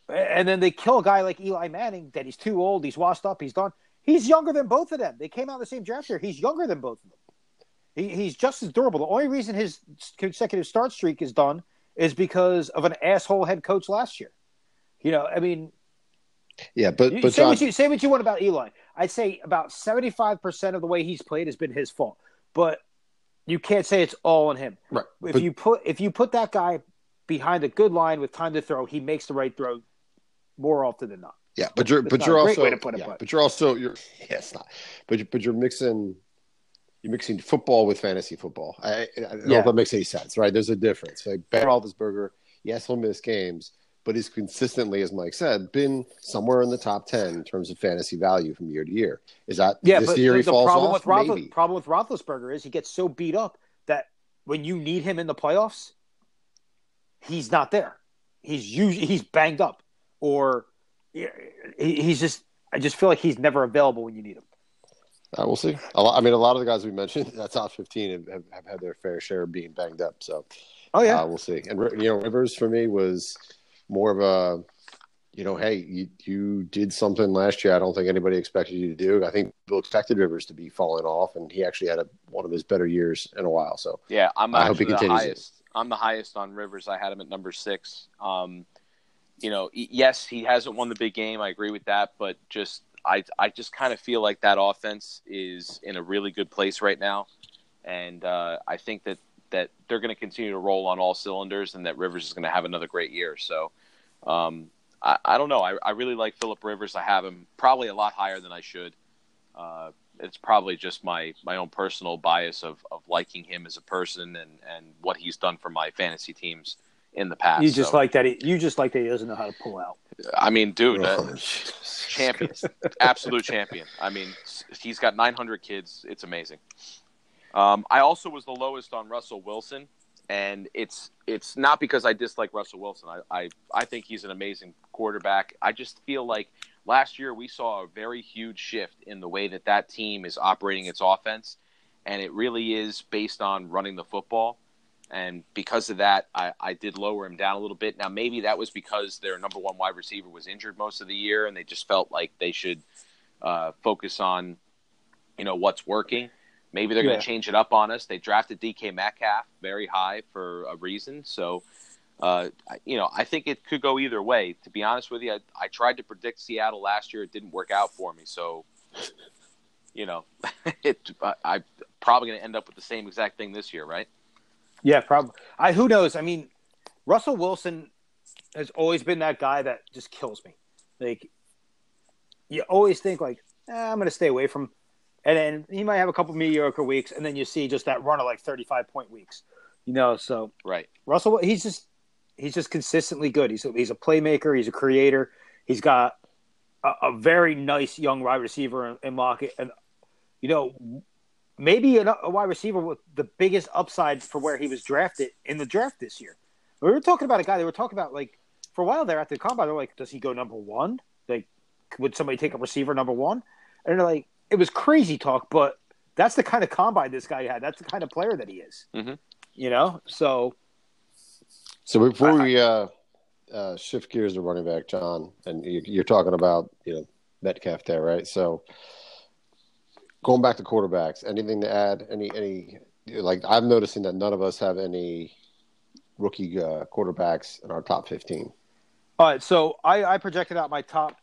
And then they kill a guy like Eli Manning that he's too old, he's washed up, he's done. He's younger than both of them. They came out the same draft year. He's younger than both of them. He, he's just as durable. The only reason his consecutive start streak is done is because of an asshole head coach last year. You know, I mean, yeah, but but say John, what you say what you want about Eli. I'd say about seventy five percent of the way he's played has been his fault, but you can't say it's all on him. Right. If but, you put if you put that guy behind a good line with time to throw, he makes the right throw more often than not. Yeah, but you're but you're also way to put it, yeah, but- but you're also you're [laughs] yeah, it's not. But you- but you're mixing you're mixing football with fantasy football. I, I don't know if that makes any sense, right? There's a difference. Like Ben Roethlisberger, yes, he'll miss games, but he's consistently, as Mike said, been somewhere in the top ten in terms of fantasy value from year to year. Is that Yeah, this year the, he the falls problem off? with Roethlis, Maybe. problem with Roethlisberger is he gets so beat up that when you need him in the playoffs, he's not there. He's usually he's banged up, or he, he's just. I just feel like he's never available when you need him. Uh, we'll see. A lot, I mean, a lot of the guys we mentioned, [laughs] that top 15 have, have, have had their fair share of being banged up. So Oh uh, we'll see. And you know, Rivers for me was more of a, you know, hey, you, you did something last year. I don't think anybody expected you to do. I think people expected Rivers to be falling off, and he actually had a, one of his better years in a while. So yeah, I'm I hope he actually the continues highest. I'm the highest on Rivers. I had him at number six. Um, you know, yes, he hasn't won the big game. I agree with that, but just I I just kind of feel like that offense is in a really good place right now, and uh, I think that that they're going to continue to roll on all cylinders, and that Rivers is going to have another great year. So. Um, I, I don't know. I, I really like Philip Rivers. I have him probably a lot higher than I should. Uh, it's probably just my, my own personal bias of, of liking him as a person and, and what he's done for my fantasy teams in the past. you just So, like that. He, you just like that he doesn't know how to pull out. I mean, dude, uh, Oh, champion, absolute champion. I mean, he's got 900 kids. It's amazing. Um, I also was the lowest on Russell Wilson, and it's it's not because I dislike Russell Wilson. I, I I think he's an amazing quarterback. I just feel like last year we saw a very huge shift in the way that that team is operating its offense, and it really is based on running the football. And because of that, I, I did lower him down a little bit. Now, maybe that was because their number one wide receiver was injured most of the year, and they just felt like they should uh, focus on, you know, what's working. Maybe they're going to change it up on us. They drafted DK Metcalf very high for a reason. So, uh, you know, I think it could go either way. To be honest with you, I, I tried to predict Seattle last year. It didn't work out for me. So, you know, [laughs] it, I, I'm probably going to end up with the same exact thing this year, right? Yeah, probably. I who knows? I mean, Russell Wilson has always been that guy that just kills me. Like you always think like, eh, I'm going to stay away from, and then he might have a couple mediocre weeks, and then you see just that run of like 35 point weeks. You know, so Right. Russell, he's just he's just consistently good. He's a, he's a playmaker. He's a creator. He's got a, a very nice young wide receiver in, in Lockett, and you know maybe a, a wide receiver with the biggest upside for where he was drafted in the draft this year. We were talking about a guy. They were talking about like for a while there at the combine. They're like, does he go number one? Like, would somebody take a receiver number one? And they're like, it was crazy talk, but that's the kind of combine this guy had. That's the kind of player that he is. Mhm. You know, so So before I- we uh, uh, shift gears to running back, John, and you, you're talking about you know Metcalf there, right? So going back to quarterbacks, anything to add? Any any like I'm noticing that none of us have any rookie uh, quarterbacks in our top 15. All right, so I, I projected out my top.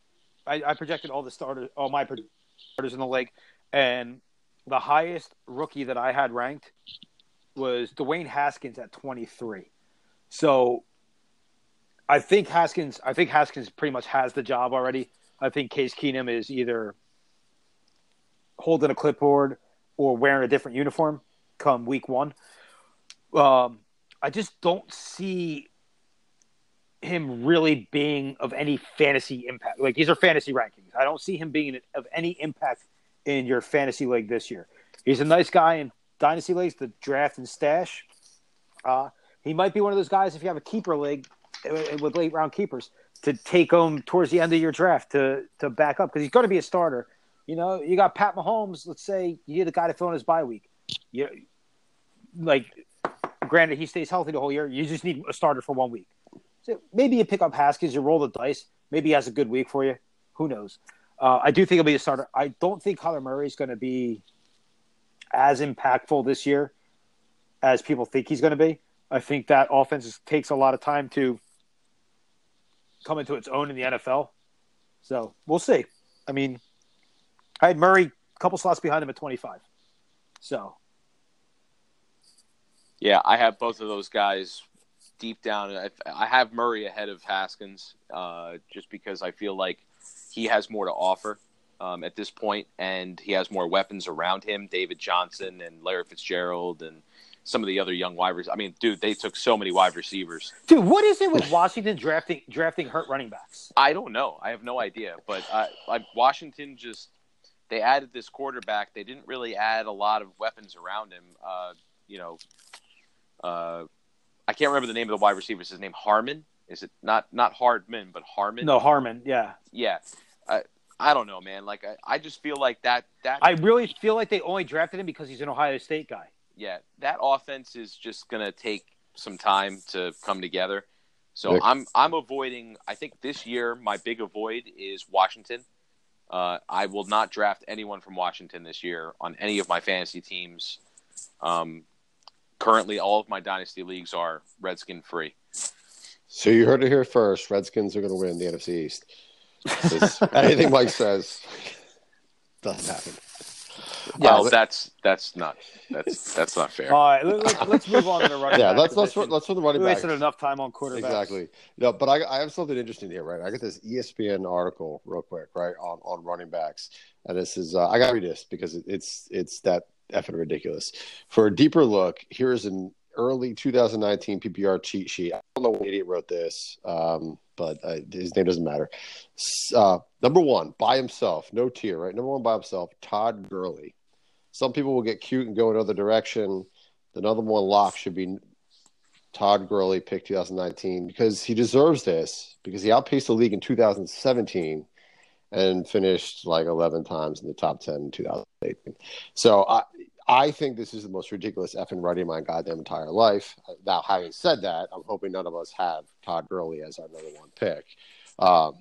I, I projected all the starters, all my starters in the league, and the highest rookie that I had ranked was Dwayne Haskins at 23. So I think Haskins. I think Haskins pretty much has the job already. I think Case Keenum is either holding a clipboard or wearing a different uniform come week one. Um, I just don't see him really being of any fantasy impact. Like these are fantasy rankings. I don't see him being of any impact in your fantasy league this year. He's a nice guy in dynasty leagues, the draft and stash. Uh, he might be one of those guys if you have a keeper league uh, with late round keepers to take him towards the end of your draft to to back up because he's going to be a starter. You know, you got Pat Mahomes. Let's say you need a guy to fill in his bye week. You like, granted, he stays healthy the whole year. You just need a starter for one week. So maybe you pick up Haskins, you roll the dice. Maybe he has a good week for you. Who knows? Uh, I do think he'll be a starter. I don't think Kyler Murray is going to be as impactful this year as people think he's going to be. I think that offense takes a lot of time to come into its own in the NFL. So we'll see. I mean, I had Murray a couple slots behind him at 25. So. Yeah, I have both of those guys deep down. I, I have Murray ahead of Haskins uh, just because I feel like he has more to offer um, at this point, and he has more weapons around him. David Johnson and Larry Fitzgerald and some of the other young wide receivers. I mean, dude, they took so many wide receivers. Dude, what is it with Washington drafting drafting hurt running backs? I don't know. I have no idea. But uh, like Washington just they added this quarterback. They didn't really add a lot of weapons around him. Uh, you know, uh, I can't remember the name of the wide receiver. Is his name Harmon? Is it not not Hardman, but Harmon? No, Harmon. Yeah. Yeah. I I don't know, man. Like I, I just feel like that that I really feel like they only drafted him because he's an Ohio State guy yeah, that offense is just going to take some time to come together. So Nick. I'm I'm avoiding. I think this year my big avoid is Washington. Uh, I will not draft anyone from Washington this year on any of my fantasy teams. Um, currently, all of my dynasty leagues are Redskin free. So you heard it here first. Redskins are going to win the NFC East. [laughs] anything Mike says doesn't happen. Yeah, well, that's that's not that's [laughs] that's not fair. All right, let, us move on to the running. Yeah, let's let's let's for the running we back. wasted enough time on quarterbacks. Exactly. No, but I, I have something interesting here, right? I got this ESPN article real quick, right, on on running backs, and this is uh, I got to read this because it's it's that effing ridiculous. For a deeper look, here's an early 2019 PPR cheat sheet. I don't know what idiot wrote this. Um, but uh, his name doesn't matter. Uh, number one, by himself, no tier, right? Number one by himself, Todd Gurley. Some people will get cute and go another direction. The number one lock should be Todd Gurley, pick 2019, because he deserves this because he outpaced the league in 2017 and finished like 11 times in the top 10 in 2018. So I, I think this is the most ridiculous effing running my goddamn entire life. Now, having said that, I'm hoping none of us have Todd Gurley as our number one pick. Um,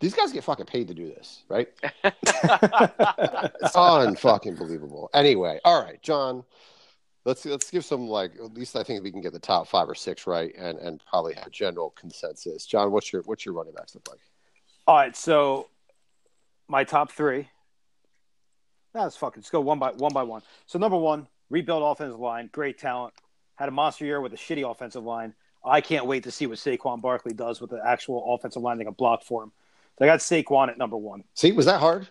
these guys get fucking paid to do this, right? [laughs] it's unfucking believable. Anyway, all right, John. Let's let's give some like at least I think we can get the top five or six right and and probably have a general consensus. John, what's your what's your running backs look like? All right, so my top three that's fucking. Let's go one by one by one. So number one, rebuild offensive line, great talent. Had a monster year with a shitty offensive line. I can't wait to see what Saquon Barkley does with the actual offensive line. They can block for him. So I got Saquon at number one. See, was that hard?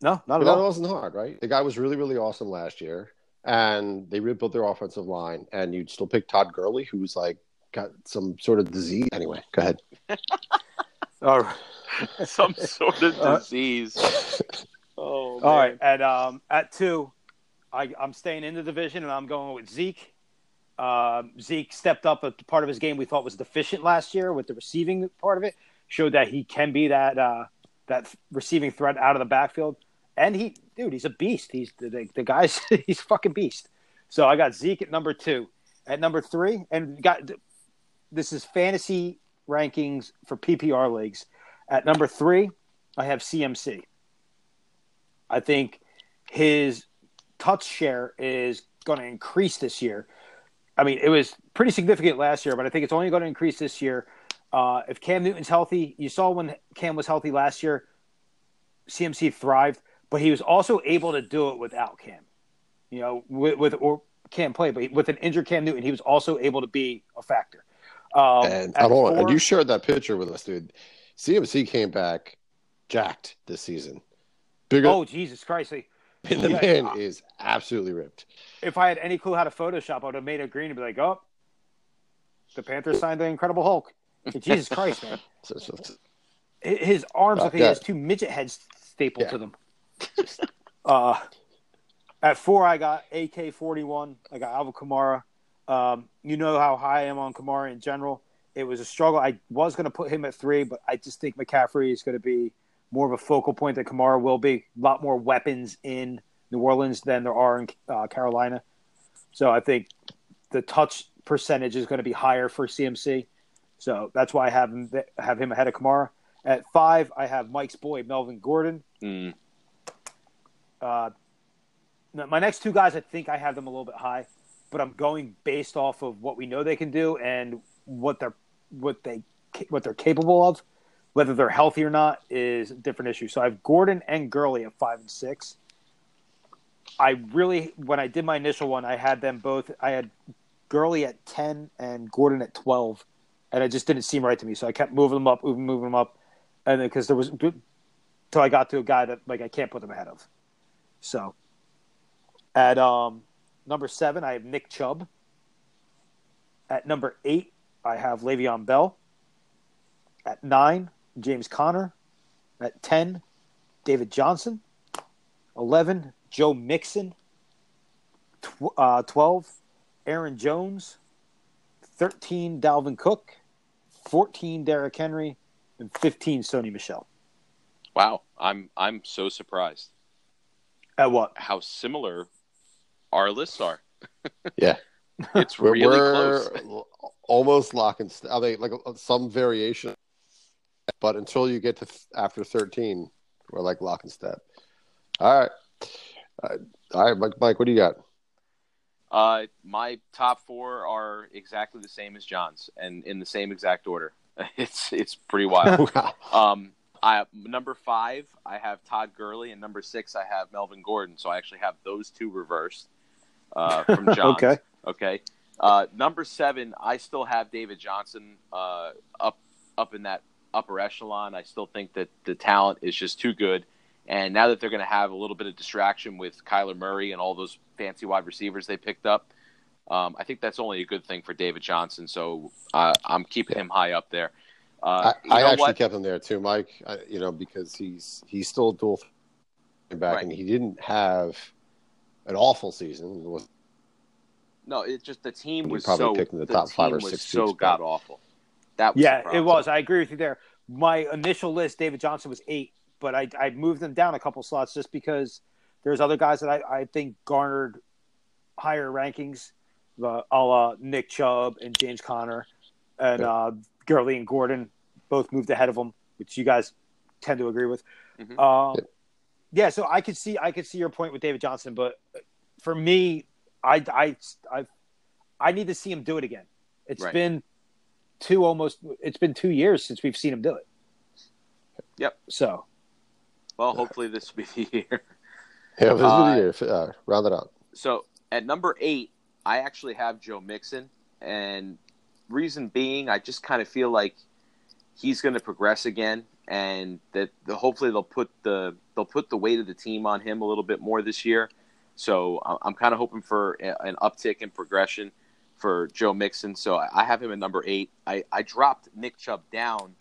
No, not at all. That wasn't hard, right? The guy was really, really awesome last year, and they rebuilt their offensive line. And you'd still pick Todd Gurley, who's like got some sort of disease. Anyway, go ahead. [laughs] All right. [laughs] some sort of [laughs] uh, disease. Oh, all right. At um, at two, I, I'm staying in the division, and I'm going with Zeke. Um, Zeke stepped up a part of his game we thought was deficient last year with the receiving part of it. Showed that he can be that uh, that receiving threat out of the backfield, and he, dude, he's a beast. He's the, the, guy's [laughs] he's fucking beast. So I got Zeke at number two. At number three, and got this is fantasy rankings for PPR leagues. At number three, I have CMC. I think his touch share is going to increase this year. I mean, it was pretty significant last year, but I think it's only going to increase this year. Uh, if Cam Newton's healthy, you saw when Cam was healthy last year, CMC thrived, but he was also able to do it without Cam. You know, with, with or Cam play, but with an injured Cam Newton, he was also able to be a factor. Um, and hold four, on, and you shared that picture with us, dude. CMC came back jacked this season. Bigger. Oh Jesus Christ! [laughs] And the yeah, man uh, is absolutely ripped. If I had any clue how to Photoshop, I would have made it green and be like, "Oh, the Panthers signed the Incredible Hulk." Jesus Christ, man! [laughs] His arms look like he has two midget heads stapled yeah. to them. uh, at four, I got AK forty one. I got Alvin Kamara. Um, you know how high I am on Kamara in general. It was a struggle. I was going to put him at three, but I just think McCaffrey is going to be more of a focal point than Kamara will be. A lot more weapons in New Orleans than there are in uh, Carolina. So I think the touch percentage is going to be higher for CMC. So that's why I have him, have him ahead of Kamara. At five, I have Mike's boy Melvin Gordon. Mm. Uh, my next two guys, I think I have them a little bit high, but I'm going based off of what we know they can do and what they're what they what they're capable of. Whether they're healthy or not is a different issue. So I have Gordon and Gurley at five and six. I really, when I did my initial one, I had them both. I had Gurley at ten and Gordon at twelve, and it just didn't seem right to me. So I kept moving them up, moving, moving them up, and because there was till I got to a guy that like I can't put them ahead of. So at um, number seven, I have Nick Chubb. At number eight, I have Le'Veon Bell. At nine, James Conner. At 10, David Johnson. 11, Joe Mixon. Tw- uh, 12, Aaron Jones. 13, Dalvin Cook. 14, Derrick Henry. And 15, Sony Michel. Wow, I'm I'm so surprised. At what? How similar our lists are. [laughs] yeah, it's really we're close. Almost lock and st- I mean, like uh, some variation, but until you get to th- after thirteen, we're like lock and step. All right, uh, all right, Mike. Mike, what do you got? Uh, my top four are exactly the same as John's, and in the same exact order. [laughs] It's it's pretty [laughs] wild. um, I number five, I have Todd Gurley, and number six, I have Melvin Gordon. So I actually have those two reversed uh, from [laughs] John. okay. Okay. Uh, number seven, I still have David Johnson uh, up up in that upper echelon. I still think that the talent is just too good. And now that they're going to have a little bit of distraction with Kyler Murray and all those fancy wide receivers they picked up, um, I think that's only a good thing for David Johnson. So uh, I'm keeping him high up there. Uh, I, I actually what? kept him there too, Mike. I, you know, because he's he's still a dual back, right. and he didn't have an awful season. It was, no, it's just the team was probably so picked in the, the top five or six. So god awful. That was yeah, it was. I agree with you there. My initial list, David Johnson was eight, but I I moved them down a couple slots just because there's other guys that I, I think garnered higher rankings, uh, a la Nick Chubb and James Conner, and yeah. uh, Gurley and Gordon both moved ahead of them, which you guys tend to agree with. Mm-hmm. Um, yeah, so I could see I could see your point with David Johnson, but for me, I I I I need to see him do it again. It's right. been two almost it's been two years since we've seen him do it. Yep. So, well, hopefully this will be the year. Yeah, this will be the year. Uh, round it out. So at number eight, I actually have Joe Mixon, and reason being, I just kind of feel like he's going to progress again, and that the, hopefully they'll put the they'll put the weight of the team on him a little bit more this year. So I'm kind of hoping for an uptick in progression for Joe Mixon. So I have him at number eight. I, I dropped Nick Chubb down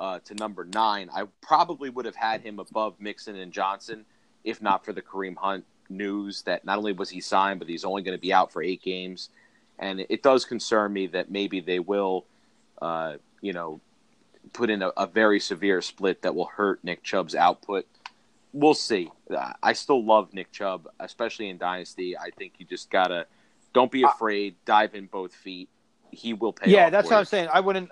uh, to number nine. I probably would have had him above Mixon and Johnson if not for the Kareem Hunt news that not only was he signed, but he's only going to be out for eight games and it does concern me that maybe they will, uh, you know, put in a, a, very severe split that will hurt Nick Chubb's output. We'll see. I still love Nick Chubb, especially in Dynasty. I think you just gotta don't be afraid, dive in both feet, he will pay. Yeah, that's what you. I'm saying. I wouldn't.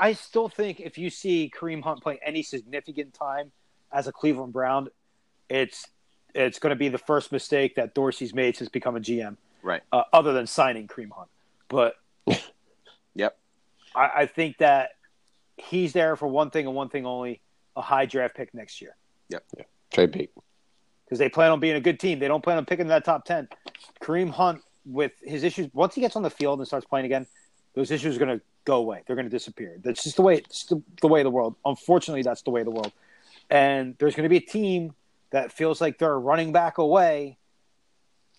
I still think if you see Kareem Hunt play any significant time as a Cleveland Brown, it's it's going to be the first mistake that Dorsey's made since becoming a GM. Right. Uh, other than signing Kareem Hunt, but [laughs] Yep. I, I think that he's there for one thing and one thing only: a high draft pick next year. Yep. Yeah. Trade Pete. because they plan on being a good team. They don't plan on picking that top ten. Kareem Hunt, with his issues, once he gets on the field and starts playing again, those issues are going to go away. They're going to disappear. That's just the way. It's the, the way of the world. Unfortunately, that's the way of the world. And there's going to be a team that feels like they're running back away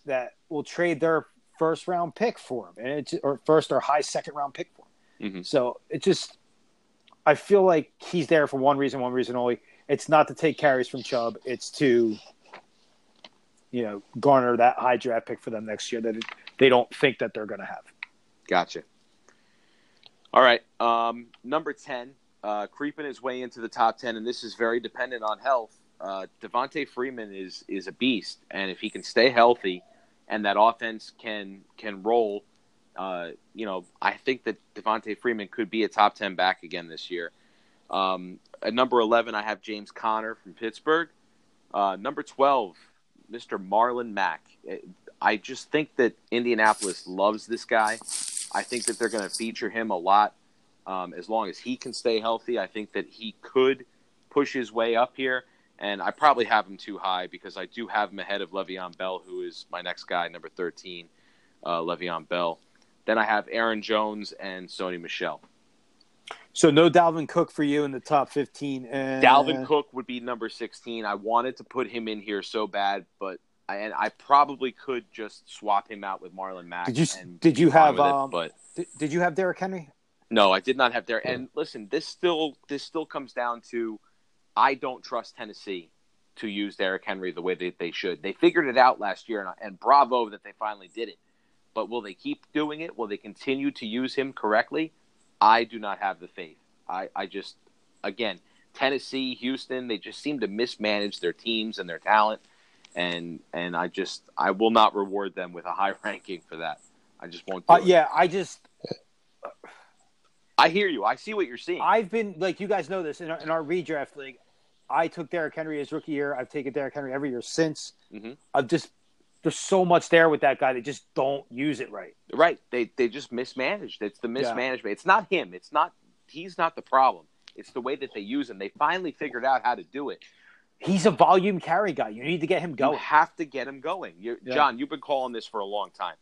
that will trade their first round pick for him, and it's or first or high second round pick for him. Mhm. So it just, I feel like he's there for one reason, one reason only. It's not to take carries from Chubb. It's to, you know, garner that high draft pick for them next year that they don't think that they're going to have. Gotcha. All right. Um, number 10, uh, creeping his way into the top 10, and this is very dependent on health. Uh, Devonta Freeman is, is a beast, and if he can stay healthy and that offense can can roll, uh, you know, I think that Devonta Freeman could be a top 10 back again this year. Um, at number 11, I have James Conner from Pittsburgh. Uh, number 12, Mr. Marlon Mack. I just think that Indianapolis loves this guy. I think that they're going to feature him a lot um, as long as he can stay healthy. I think that he could push his way up here, and I probably have him too high because I do have him ahead of Le'Veon Bell, who is my next guy, number 13, uh, Le'Veon Bell. Then I have Aaron Jones and Sony Michel. So no Dalvin Cook for you in the top fifteen. And Dalvin Cook would be number 16. I wanted to put him in here so bad, but and I probably could just swap him out with Marlon Mack. Did you and did you have it, um? but did, did you have Derrick Henry? No, I did not have there. And listen, this still this still comes down to I don't trust Tennessee to use Derrick Henry the way that they should. They figured it out last year, and, and bravo that they finally did it. But will they keep doing it? Will they continue to use him correctly? I do not have the faith. I, I just again Tennessee, Houston, they just seem to mismanage their teams and their talent, and and I just I will not reward them with a high [laughs] ranking for that. I just won't. Do Uh, it. yeah, I just I hear you. I see what you're seeing. I've been like you guys know this in our, in our redraft league. I took Derrick Henry his rookie year. I've taken Derrick Henry every year since. Mhm. I've just there's so much there with that guy. They just don't use it right. Right. They they just mismanaged. It's the mismanagement. It's not him. It's not he's not the problem. It's the way that they use him. They finally figured out how to do it. He's a volume carry guy. You need to get him going. You have to get him going. you Yeah. John, you've been calling this for a long time.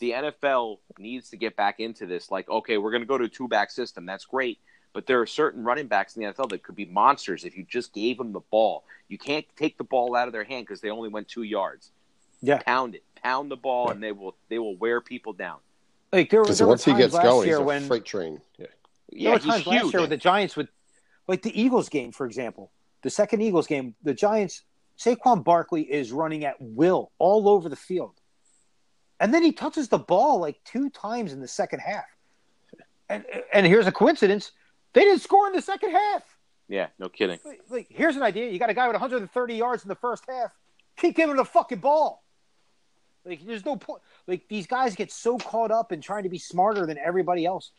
The NFL needs to get back into this. Like, okay, we're going to go to a two back system. That's great. But there are certain running backs in the NFL that could be monsters if you just gave them the ball. You can't take the ball out of their hand because they only went two yards. Yeah. Pound it. Pound the ball, and they will they will wear people down. Like there, Because there were once he times gets last going, he's year a when freight train. Yeah. there Yeah, were he's times last huge. year with the Giants with like the Eagles game, for example. The second Eagles game, the Giants Saquon Barkley is running at will all over the field. And then he touches the ball like two times in the second half. And and here's a coincidence. They didn't score in the second half. Yeah, no kidding. Like, like, here's an idea. You got a guy with 130 yards in the first half. Keep giving him the fucking ball. Like there's no point. Like these guys get so caught up in trying to be smarter than everybody else.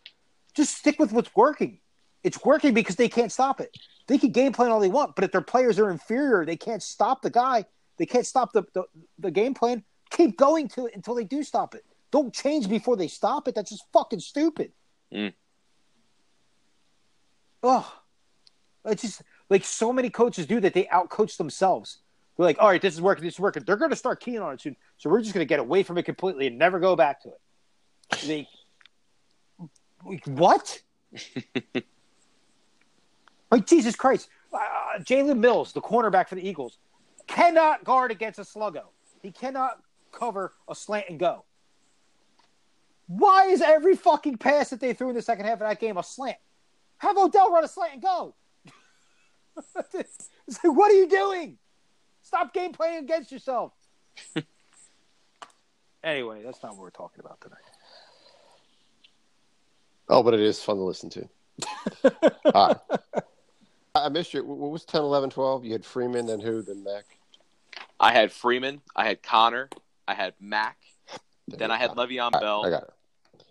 Just stick with what's working. It's working because they can't stop it. They can game plan all they want, but if their players are inferior, they can't stop the guy. They can't stop the, the, the game plan. Keep going to it until they do stop it. Don't change before they stop it. That's just fucking stupid. Mm. Oh, it's just like so many coaches do that. They outcoach themselves. They're like, all right, this is working, this is working. They're going to start keying on it soon. So we're just going to get away from it completely and never go back to it. They, like, what? [laughs] like, Jesus Christ. Uh, Jalen Mills, the cornerback for the Eagles, cannot guard against a sluggo. He cannot cover a slant and go. Why is every fucking pass that they threw in the second half of that game a slant? Have Odell run a slant and go. [laughs] it's like, what are you doing? Stop game playing against yourself. [laughs] anyway, that's not what we're talking about tonight. Oh, but it is fun to listen to. [laughs] All right. I missed you. What was 10, 11, 12? You had Freeman, then who? Then Mack? I had Freeman, I had Conner, I had Mack, then I had Le'Veon right, Bell, I got it.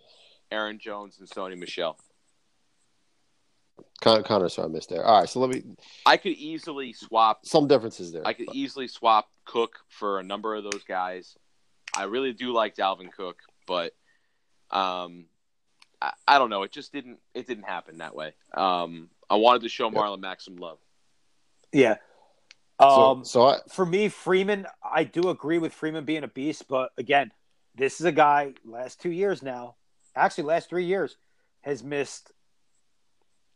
Aaron Jones, and Sony Michel. Con- Conner, so I missed there. All right, so let me. I could easily swap. Some differences there. I could easily swap Cook for a number of those guys. I really do like Dalvin Cook, but um, I, I don't know. It just didn't. It didn't happen that way. Um, I wanted to show Marlon Mack some love. Yeah. so, Um, so I, for me, Freeman, I do agree with Freeman being a beast, but again, this is a guy last two years now, actually last three years, has missed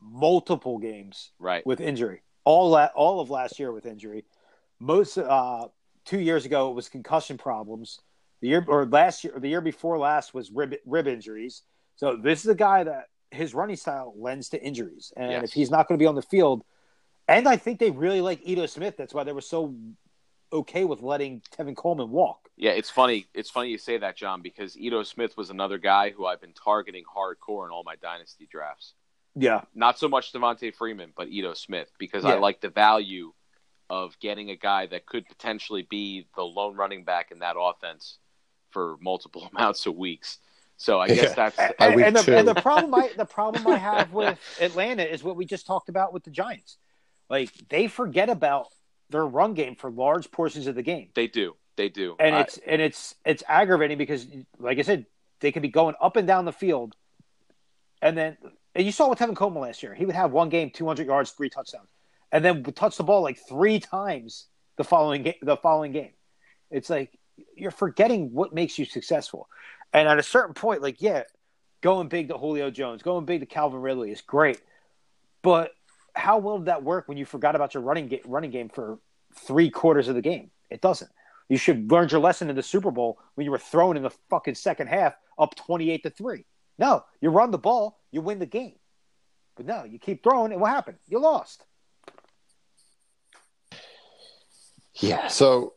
multiple games Right. with injury. All la- all of last year with injury. Most uh, two years ago it was concussion problems. The year or last year or the year before last was rib rib injuries. So this is a guy that his running style lends to injuries, and Yes. if he's not going to be on the field, and I think they really like Ito Smith. That's why they were so okay with letting Tevin Coleman walk. Yeah, it's funny. It's funny you say that, John, because Ito Smith was another guy who I've been targeting hardcore in all my dynasty drafts. Yeah, Not so much Devonta Freeman, but Ito Smith, because I like the value of getting a guy that could potentially be the lone running back in that offense for multiple [laughs] amounts of weeks. So I guess Yeah. that's and, and the, and the problem I the problem I have with Atlanta is what we just talked about with the Giants. Like they forget about their run game for large portions of the game, they do. They do. and I- it's and it's it's aggravating because, like I said, they could be going up and down the field, and then and you saw with Tevin Coleman last year, he would have one game, two hundred yards, three touchdowns, and then would touch the ball like three times the following game. The following game, it's like you're forgetting what makes you successful. And at a certain point, like yeah, going big to Julio Jones, going big to Calvin Ridley is great, but how well did that work when you forgot about your running running game for three quarters of the game? It doesn't. You should learn your lesson in the Super Bowl when you were thrown in the fucking second half up twenty eight to three. No, you run the ball, you win the game. But no, you keep throwing, and what happened? You lost. yeah. So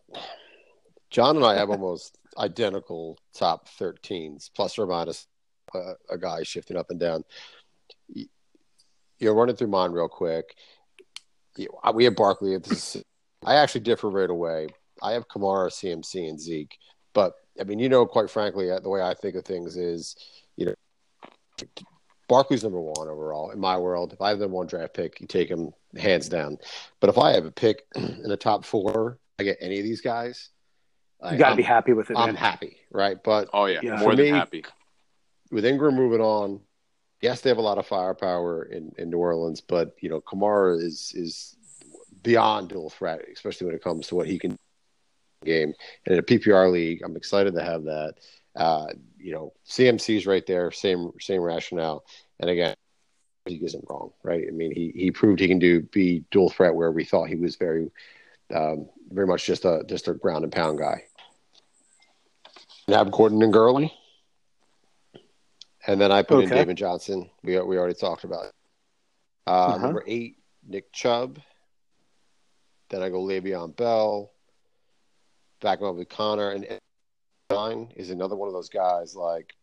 John and I have almost identical top 13s, plus or minus uh, a guy shifting up and down. You're running through mine real quick. We have Barkley. [clears throat] I actually differ right away. I have Kamara, CMC, and Zeke. But I mean, you know, quite frankly, uh, the way I think of things is, you know, Barkley's number one overall in my world. If I have the one draft pick, you take him hands down. But if I have a pick [clears throat] in the top four, I get any of these guys. You got to be happy with it, I'm man. happy, right? But oh yeah, Yeah. more than me- happy. with Ingram moving on, yes, they have a lot of firepower in, in New Orleans, but you know, Kamara is is beyond dual threat, especially when it comes to what he can do in the game. And in a PPR league, I'm excited to have that. Uh, you know, CMC's right there, same same rationale. And again, he isn't wrong, right? I mean, he he proved he can do be dual threat where we thought he was very um, very much just a just a ground and pound guy. And have Gordon and Gurley. And then I put in David Johnson. We we already talked about. it. Uh, Uh-huh. Number eight, Nick Chubb. Then I go Le'Veon Bell. Back him up with Conner and and nine is another one of those guys. Like,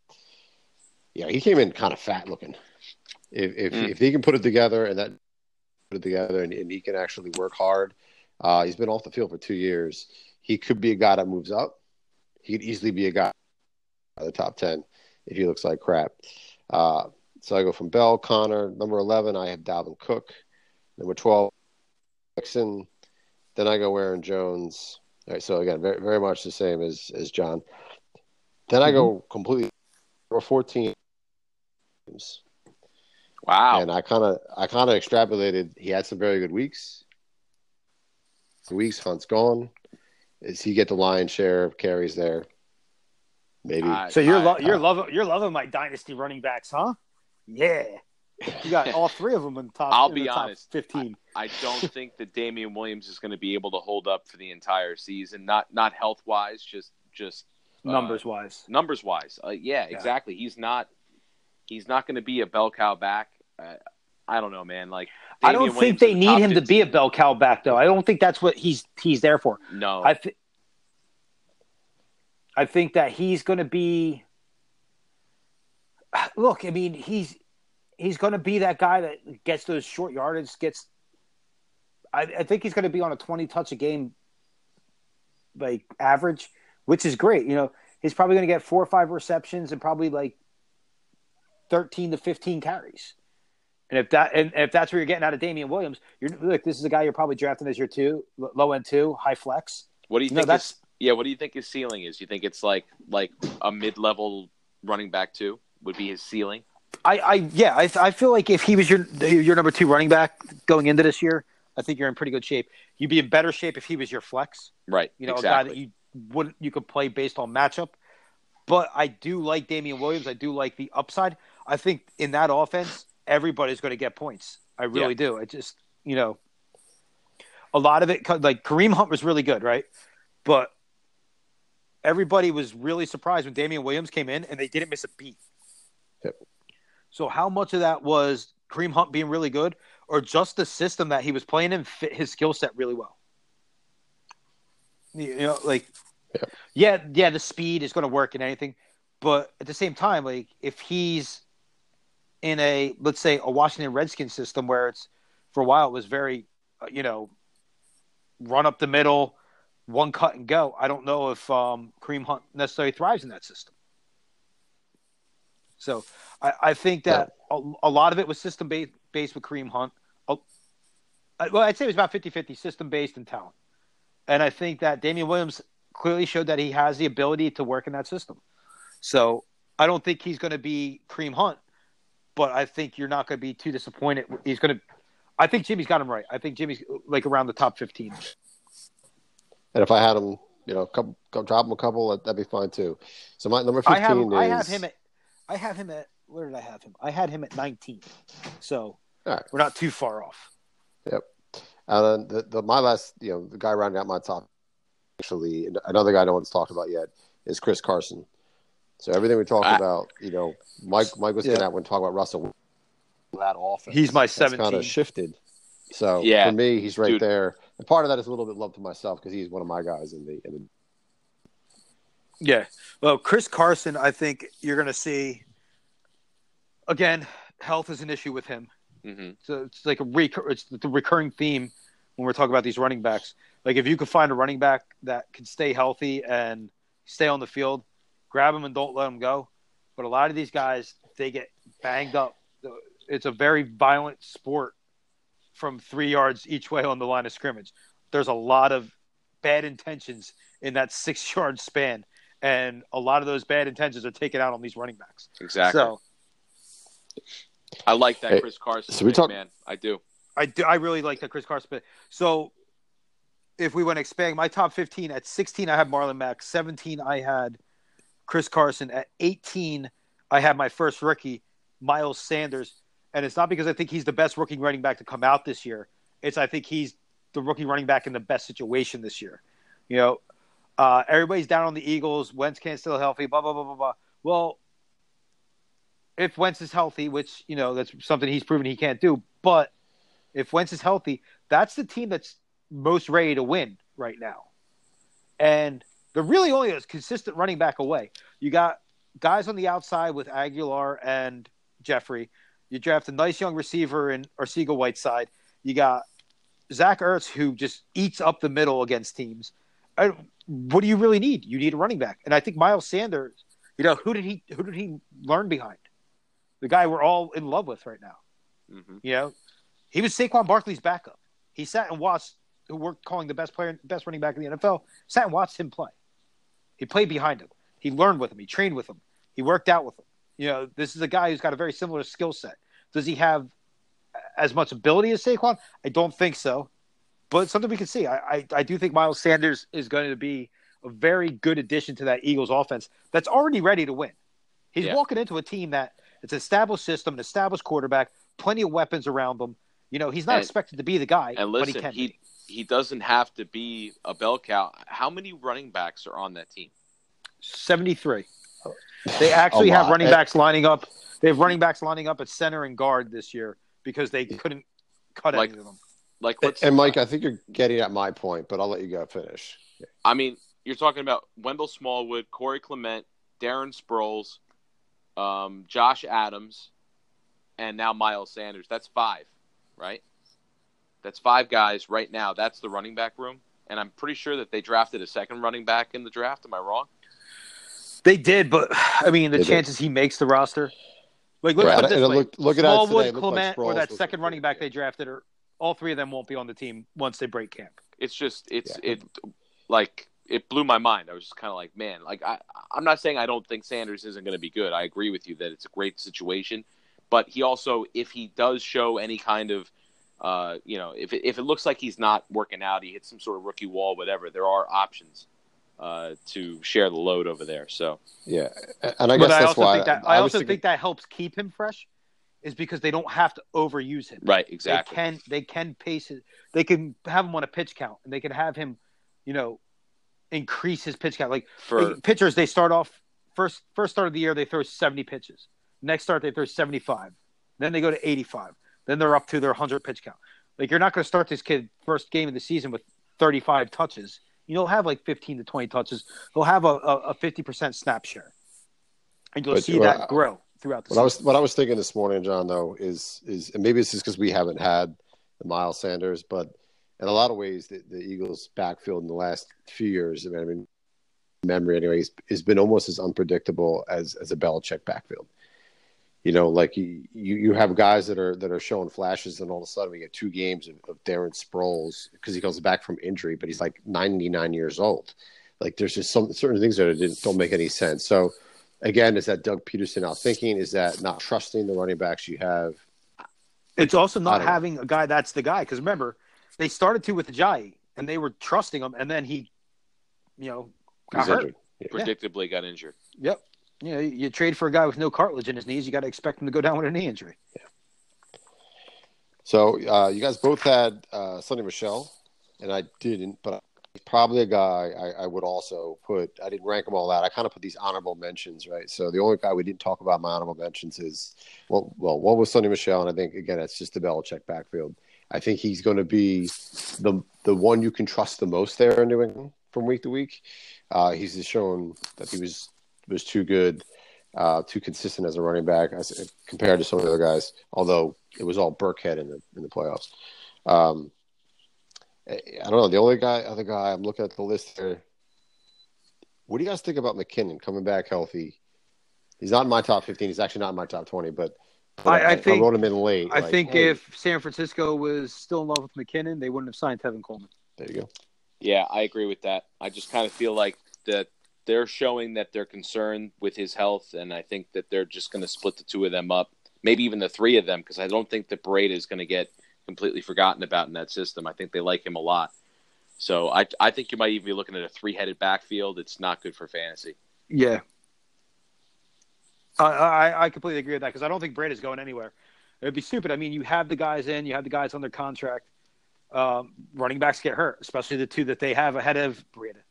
yeah, he came in kind of fat looking. If if, Mm. if he can put it together and that put it together and, and he can actually work hard, uh, he's been off the field for two years. He could be a guy that moves up. He could easily be a guy at the top ten if he looks like crap. Uh, so I go from Bell, Conner. Number 11, I have Dalvin Cook. Number 12, Jackson. Then I go Aaron Jones. All right, so again, very, very much the same as, as John. Then I go completely number 14. Wow. And I kind of I kind of extrapolated. He had some very good weeks. Weeks Hunt's gone. Does he get the lion's share of carries there? Maybe. I- So you're I- lo- you're loving you're loving my dynasty running backs, huh? Yeah, you got all three of them in the top. I'll in be the top honest. Fifteen. I don't [laughs] think that Damien Williams is going to be able to hold up for the entire season. Not not health wise, just just uh, numbers wise. numbers wise. Uh, yeah, Yeah. exactly. He's not he's not going to be a bell cow back. Uh, I don't know, man. Like I don't Damien think Williams they need him to be a 15. bell cow back, though. I don't think that's what he's he's there for. No, I th- I think that he's going to be. [sighs] Look, I mean, he's he's going to be that guy that gets those short yardage. Gets, I, I think he's going to be on a twenty touch a game, like average, which is great. You know, he's probably going to get four or five receptions and probably like 13 to 15 carries. And if that and if that's where you're getting out of Damien Williams, you're look. This is a guy you're probably drafting as your two, low end two, high flex. What do you No, think? that's- his- yeah. What do you think his ceiling is? You think it's like like a mid level running back two would be his ceiling? I, I yeah, I, I feel like if he was your your number two running back going into this year, I think you're in pretty good shape. You'd be in better shape if he was your flex. Right. You know, exactly. a guy that you wouldn't you could play based on matchup. But I do like Damien Williams. I do like the upside. I think in that offense, everybody's going to get points. I really Yeah. do. I just you know, a lot of it like Kareem Hunt was really good, right? But everybody was really surprised when Damien Williams came in and they didn't miss a beat. Yep. So how much of that was Kareem Hunt being really good, or just the system that he was playing in fit his skill set really well? You know, like Yep. yeah, yeah, the speed is going to work in anything, but at the same time, like if he's in a let's say a Washington Redskins system where it's for a while it was very, uh, you know, run up the middle, one cut and go. I don't know if um, Kareem Hunt necessarily thrives in that system. So I, I think that a, a lot of it was system based, based with Kareem Hunt. A- I- well, I'd say it was about 50 50 system based and talent. And I think that Damien Williams clearly showed that he has the ability to work in that system. So I don't think he's going to be Kareem Hunt, but I think you're not going to be too disappointed. He's going to. I think Jimmy's got him right. I think Jimmy's like around the top 15. And if I had him, you know, couple, go drop him a couple, that, that'd be fine too. So my number I fifteen have is I have him at I have him at where did I have him? I had him at 19. So All right. we're not too far off. Yep. And then the, the my last, you know, the guy rounding out my top, actually, another guy no one's talked about yet is Chris Carson. So everything we talked I- about, you know, Mike Mike was Yeah. getting at when talking about Russell. That offense, He's my has kind of shifted. So Yeah. for me, he's right Dude. there. And part of that is a little bit love to myself because he's one of my guys in the. In the Yeah. Well, Chris Carson, I think you're going to see again, health is an issue with him. hmm So it's like a recur- it's the recurring theme when we're talking about these running backs. Like if you could find a running back that can stay healthy and stay on the field, grab them and don't let them go. But a lot of these guys, they get banged up. It's a very violent sport from three yards each way on the line of scrimmage. There's a lot of bad intentions in that six [laughs] yard span. And a lot of those bad intentions are taken out on these running backs. Exactly. So I like that Hey, Chris Carson. so we talk- man. I do. I do, I really like that Chris Carson. pick. So if we want to expand my top 15 at 16, I have Marlon Mack. 17, I had Chris Carson. At 18, I had my first rookie, Miles Sanders. And it's not because I think he's the best rookie running back to come out this year. It's I think he's the rookie running back in the best situation this year. You know, uh, everybody's down on the Eagles. Wentz can't still healthy. Blah blah blah blah blah. Well, if Wentz is healthy, which you know that's something he's proven he can't do, but if Wentz is healthy, that's the team that's most ready to win right now. And they're really only a consistent running back away. You got guys on the outside with Agholor and Jeffery. You draft a nice young receiver in Arcega Whiteside. You got Zach Ertz, who just eats up the middle against teams. I, what do you really need? You need a running back, and I think Miles Sanders. You know who did he who did he learn behind? The guy we're all in love with right now. hmm You know, he was Saquon Barkley's backup. He sat and watched who worked calling the best player, best running back in the NFL. Sat and watched him play. He played behind him. He learned with him. He trained with him. He worked out with him. You know, this is a guy who's got a very similar skill set. Does he have as much ability as Saquon? I don't think so, but something we can see. I, I, I do think Miles Sanders is going to be a very good addition to that Eagles offense that's already ready to win. He's Yeah. walking into a team that it's an established system, an established quarterback, plenty of weapons around them. You know, he's not And- expected to be the guy, And but he can he. He doesn't have to be a bell cow. How many running backs are on that team? 73. They actually have running backs lining up. They have running backs lining up at center and guard this year because they couldn't cut Like- any of them. Like, let's. and Mike, I think you're getting at my point, but I'll let you go finish. I mean, you're talking about Wendell Smallwood, Corey Clement, Darren Sproles, um, Josh Adams, and now Miles Sanders. That's five, right? That's five guys right now. That's the running back room. And I'm pretty sure that they drafted a second running back in the draft. Am I wrong? They did, but I mean, the They did. chances he makes the roster, Like look Right, at it this it look at it today, Smallwood, it looked like Clement, or that was- second running back they drafted, or all three of them won't be on the team once they break camp. It's just it's Yeah. it like it blew my mind. I was just kind of like, man, like I I'm not saying I don't think Sanders isn't going to be good. I agree with you that it's a great situation, but he also if he does show any kind of uh, you know, if it, if it looks like he's not working out, he hits some sort of rookie wall, whatever. There are options uh, to share the load over there. So Yeah, and I guess but that's also why think that I, was also thinking- think that helps keep him fresh, is because they don't have to overuse him. right, exactly. They exactly. can they can pace it. They can have him on a pitch count, and they can have him, you know, increase his pitch count. Like For like, pitchers, they start off first first start of the year they throw seventy pitches. Next start they throw seventy five. Then they go to eighty five. Then they're up to their hundred pitch count. Like you're not going to start this kid first game of the season with thirty five touches. You know, he'll have like fifteen to twenty touches. He'll have a a fifty percent snap share, and you'll But, see well, that grow throughout the What I was what I was thinking this morning, John, though, is is and maybe it's just because we haven't had the Miles Sanders, but in a lot of ways, the, the Eagles' backfield in the last few years, I mean, memory anyway, has been almost as unpredictable as as a Belichick backfield. You know, like you you you have guys that are that are showing flashes, and all of a sudden we get two games of, of Darren Sproles because he comes back from injury, but he's like ninety nine years old. Like there's just some certain things that didn't, don't make any sense. So again, is that Doug Pederson out thinking? Is that not trusting the running backs you have? It's also not don't know. having a guy that's the guy because remember they started to with Ajayi and they were trusting him, and then he, you know, got He's hurt. injured. predictably got injured. Yep. You know, you trade for a guy with no cartilage in his knees, you got to expect him to go down with a knee injury. Yeah. So uh, you guys both had uh, Sony Michel, and I didn't, but he's probably a guy I, I would also put. I didn't rank them all out. I kind of put these honorable mentions, right? So the only guy we didn't talk about my honorable mentions is well, well, one was Sony Michel, and I think again it's just the Belichick backfield. I think he's going to be the the one you can trust the most there in New England from week to week. Uh, he's just shown that he was was too good, uh, too consistent as a running back as, compared to some of the other guys. Although it was all Burkhead in the in the playoffs. Um, I I don't know. The only guy, other guy, I'm looking at the list here. What do you guys think about McKinnon coming back healthy? He's not in my top 15. He's actually not in my top 20, but, but I- I think- I wrote him in late. I like, think hey, if San Francisco was still in love with McKinnon, they wouldn't have signed Tevin Coleman. there you go. Yeah, I agree with that. I just kind of feel like that they're showing that they're concerned with his health, and I think that they're just going to split the two of them up, maybe even the three of them, because I don't think that Breida is going to get completely forgotten about in that system. I think they like him a lot. So I, I think you might even be looking at a three-headed backfield. It's not good for fantasy. Yeah. I, I, completely agree with that because I don't think Breida's going anywhere. It'd be stupid. I mean, you have the guys in, you have the guys on their contract. Um, running backs get hurt, especially the two that they have ahead of Breida.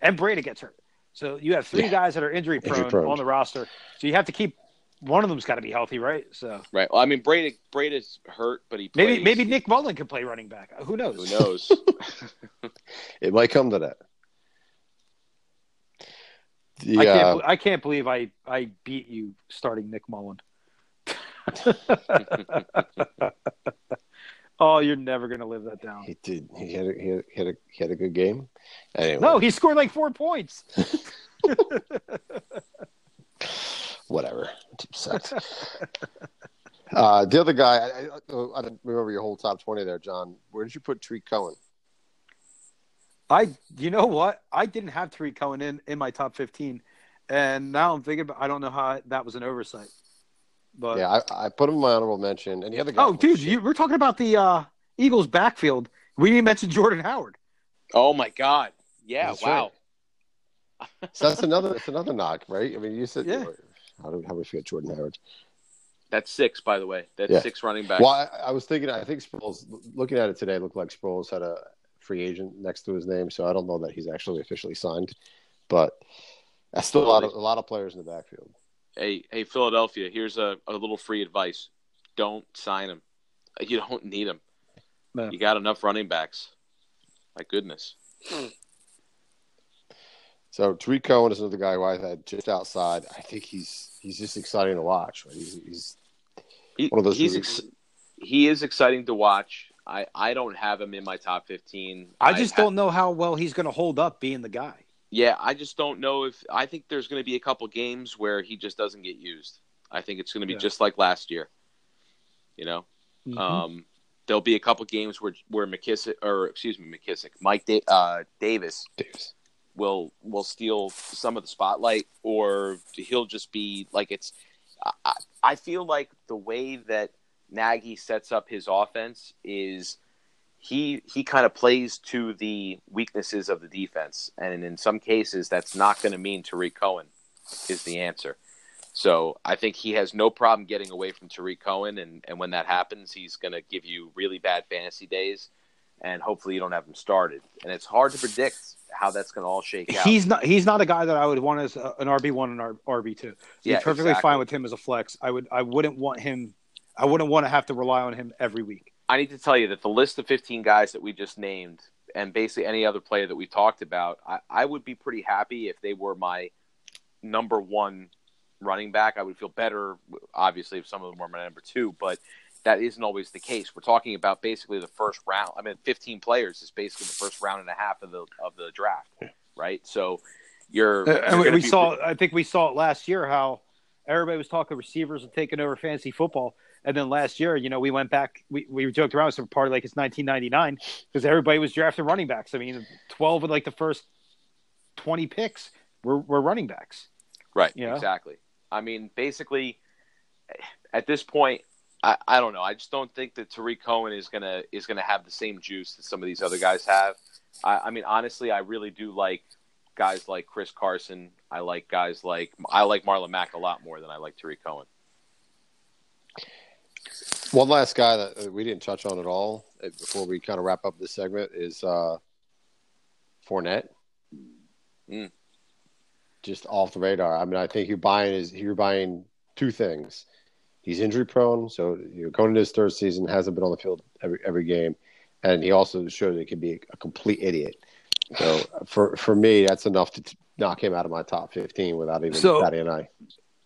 And Breida gets hurt. So you have three Yeah. guys that are injury prone, Injury prone. on the roster. So you have to keep one of them's got to be healthy, right? So Right. Well, I mean, Breida Breida's hurt, but he maybe plays. maybe Nick Mullen can play running back. Who knows? Who knows? [laughs] [laughs] It might come to that. I Yeah, can't. be- I can't believe I I beat you starting Nick Mullen. [laughs] oh, you're never gonna live that down. he did. He had a, he had, he had a he had a good game. Anyway, No, he scored like four points. [laughs] [laughs] whatever. Sucked. uh, the other guy, I, I, I don't remember your whole top twenty there, John. Where did you put Tarik Cohen? I, you know what? I didn't have Tarik Cohen in in my top fifteen, and now I'm thinking about. I don't know how that was an oversight. But yeah, I, I put him in my honorable mention, and the other guy. oh, dude, you, we're talking about the uh, Eagles' backfield. We didn't mention Jordan Howard. oh my God! Yeah. That's wow. So that's another. That's another knock, right? I mean, you said. Yeah. How do how do we forget Jordan Howard? That's six, by the way. That's Yeah. six running backs. Well, I, I was thinking. I think Sproles. Looking at it today, it looked like Sproles had a free agent next to his name, so I don't know that he's actually officially signed. But that's still a lot of a lot of players in the backfield. Hey, hey, Philadelphia, here's a, a little free advice. Don't sign him. You don't need him. No. You got enough running backs. My goodness. Hmm. So Tarik Cohen is another guy who I had just outside. I think he's he's just exciting to watch. Right? He's, he's He, One of those he's ex- he is exciting to watch. I, I don't have him in my top 15. I just ha- don't know how well he's going to hold up being the guy. Yeah, I just don't know if I think there's going to be a couple games where he just doesn't get used. I think it's going to be Yeah. just like last year. You know, Mhm. um, there'll be a couple games where where McKissick or excuse me McKissick, Mike da- uh, Davis Davis. will will steal some of the spotlight, or he'll just be like it's. I, I feel like the way that Nagy sets up his offense is he he kind of plays to the weaknesses of the defense, and in some cases that's not going to mean Tarik Cohen is the answer. So I think he has no problem getting away from Tarik Cohen, and, and when that happens, he's going to give you really bad fantasy days, and hopefully you don't have him started. And it's hard to predict how that's going to all shake out. He's not. He's not a guy that I would want as a, an RB one and RB two. Yeah, perfectly exactly. fine with him as a flex. I would. I wouldn't want him. I wouldn't want to have to rely on him every week. I need to tell you that the list of 15 guys that we just named, and basically any other player that we talked about, I, I would be pretty happy if they were my number one running back. I would feel better, obviously, if some of them were my number two, but that isn't always the case. We're talking about basically the first round. I mean, 15 players is basically the first round and a half of the of the draft, right? So you're, Uh, you're we, be- saw. I think we saw it last year how everybody was talking receivers and taking over fantasy football. And then last year, you know, we went back. We, we joked around some party like it's 1999 because everybody was drafting running backs. I mean, 12 of like the first 20 picks were, were running backs. Right. You know? Exactly. I mean, basically, at this point, I, I don't know. I just don't think that Tarik Cohen is gonna is gonna have the same juice that some of these other guys have. I, I mean, honestly, I really do like guys like Chris Carson. I like guys like I like Marlon Mack a lot more than I like Tarik Cohen. One last guy that uh, we didn't touch on at all uh, before we kind of wrap up this segment is uh, Fournette. Mm. Just off the radar. I mean, I think you're buying is you're buying two things. He's injury prone, so you know, going into his third season, hasn't been on the field every every game, and he also showed that he can be a complete idiot. So for for me, that's enough to t- knock him out of my top fifteen without even So- batting an eye.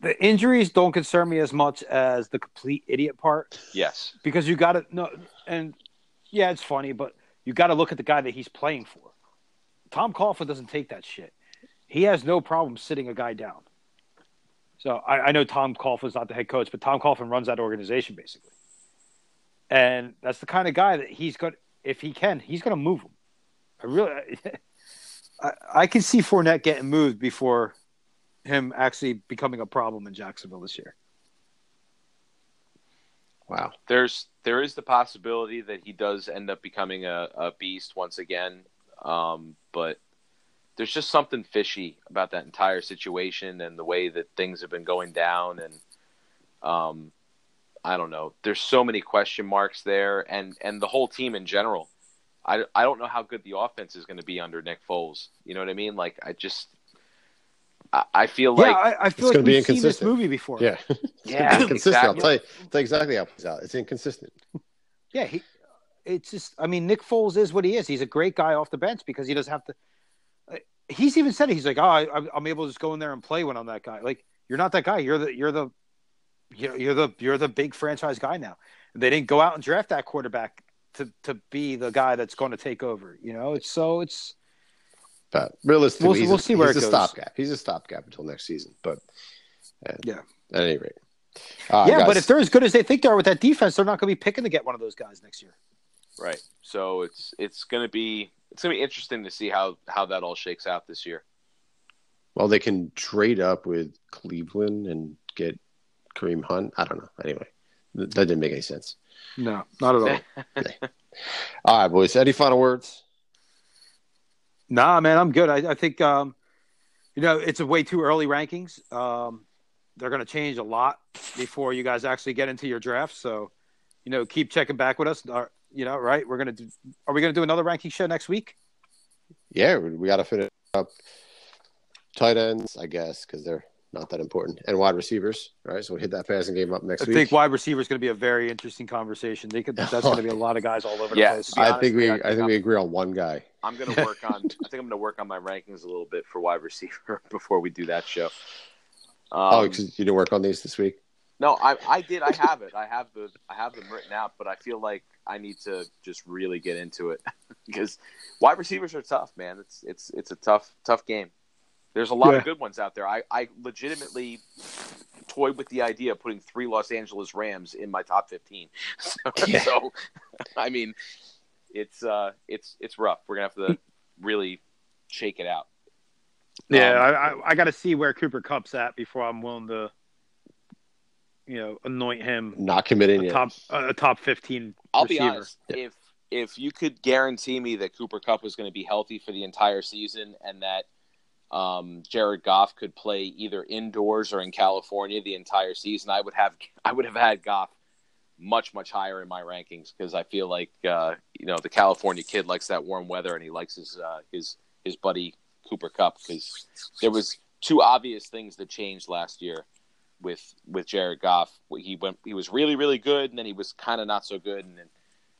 The injuries don't concern me as much as the complete idiot part Yes. because you got to no. And yeah, it's funny, but you got to look at the guy that he's playing for. Tom Coughlin doesn't take that shit. He has no problem sitting a guy down. So I, I know Tom Coughlin's not the head coach, but Tom Coughlin runs that organization basically. And that's the kind of guy that he's going. If he can, he's going to move him. I really, [laughs] I, I can see Fournette getting moved before him actually becoming a problem in Jacksonville this year. Wow. there's there is the possibility that he does end up becoming a, a beast once again. Um, but there's just something fishy about that entire situation and the way that things have been going down and um, I don't know. There's so many question marks there and and the whole team in general. I, I don't know how good the offense is going to be under Nick Foles. You know what I mean? Like I just I, I feel like yeah, I, I feel it's like gonna be we've seen this inconsistent. movie before. Yeah. [laughs] yeah, inconsistent. I'll tell you, tell you exactly how it plays out. It's inconsistent. Yeah, he. It's just. I mean, Nick Foles is what he is. He's a great guy off the bench because he doesn't have to. uh, He's even said it. He's like, oh, I, I'm- I'm able to just go in there and play when I'm that guy. Like, you're not that guy. You're the. You're the. You're, you're the. You're the big franchise guy now. They didn't go out and draft that quarterback to to be the guy that's going to take over. You know, it's so it's. But realistically, We'll- he's, we'll a, see where he's it a goes. stopgap. He's a stopgap until next season. But uh, Yeah. at any rate, All right, yeah, but if they're as good as they think they are with that defense, they're not going to be picking to get one of those guys next year. Right. So it's it's gonna be it's gonna be interesting to see how how that all shakes out this year. well, they can trade up with Cleveland and get Kareem Hunt. I don't know. Anyway, th- that didn't make any sense. No, not at all. [laughs] All right, boys. Any final words? Nah, man, I'm good. I, I think um, you know it's a way too early rankings. Um, they're going to change a lot before you guys actually get into your draft. So, you know, keep checking back with us. Uh, you know, right? We're gonna do. Are we going to do another ranking show next week? Yeah, we, we got to finish up tight ends, I guess, because they're not that important, and wide receivers. Right, so we hit that passing game up next I week. think wide receiver is going to be a very interesting conversation. They could. That's going to be a [laughs] lot of guys all over the Yeah. place. be I honest think we, I I think think I'm- we agree on one guy. I'm gonna work on. I think I'm gonna work on my rankings a little bit for wide receiver [laughs] before we do that show. Um, oh, because you didn't work on these this week. no, I I did. I have it. I have the I have them written out, but I feel like I need to just really get into it [laughs] because wide receivers are tough, man. It's it's it's a tough tough game. There's a lot Yeah. of good ones out there. I, I legitimately toyed with the idea of putting three Los Angeles Rams in my top 15. [laughs] So, Yeah. so, [laughs] I mean, it's uh, it's it's rough. We're gonna have to really shake it out. Yeah, Um, I, I, I got to see where Cooper Kupp's at before I'm willing to, you know, anoint him Not committing a yet. top a top fifteen. I'll be receiver. honest. If if you could guarantee me that Cooper Kupp was going to be healthy for the entire season and that um, Jared Goff could play either indoors or in California the entire season, I would have I would have had Goff much much higher in my rankings because I feel like uh, you know the California kid likes that warm weather and he likes his uh, his his buddy Cooper Kupp because there was two obvious things that changed last year with with Jared Goff. He went he was really really good and then he was kind of not so good and then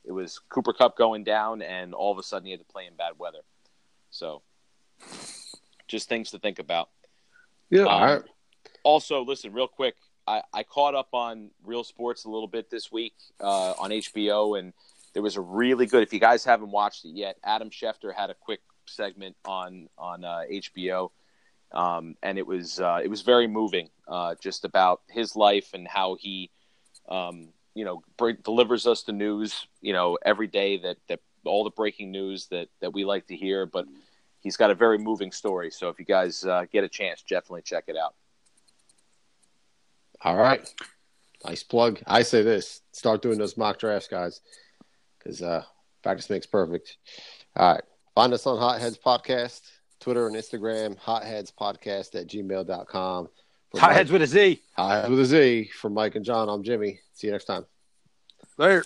it was Cooper Kupp going down and all of a sudden he had to play in bad weather. So just things to think about. Yeah. Um. Also, listen, real quick, I, I caught up on Real Sports a little bit this week uh, on HBO, and there was a really good. If you guys haven't watched it yet, Adam Schefter had a quick segment on on uh, HBO, um, and it was uh, it was very moving, uh, just about his life and how he, um, you know, br- delivers us the news, you know, every day that that all the breaking news that that we like to hear, but. He's got a very moving story, so if you guys uh, get a chance, definitely check it out. All right. Nice plug. I say this: start doing those mock drafts, guys, because uh, practice makes perfect. All right. Find us on Hotheads Podcast, Twitter and Instagram, Hotheads Podcast at gmail.com. For Hot Mike- heads with a Z. Hotheads with a Z. For Mike and John, I'm Jimmy. See you next time. Later.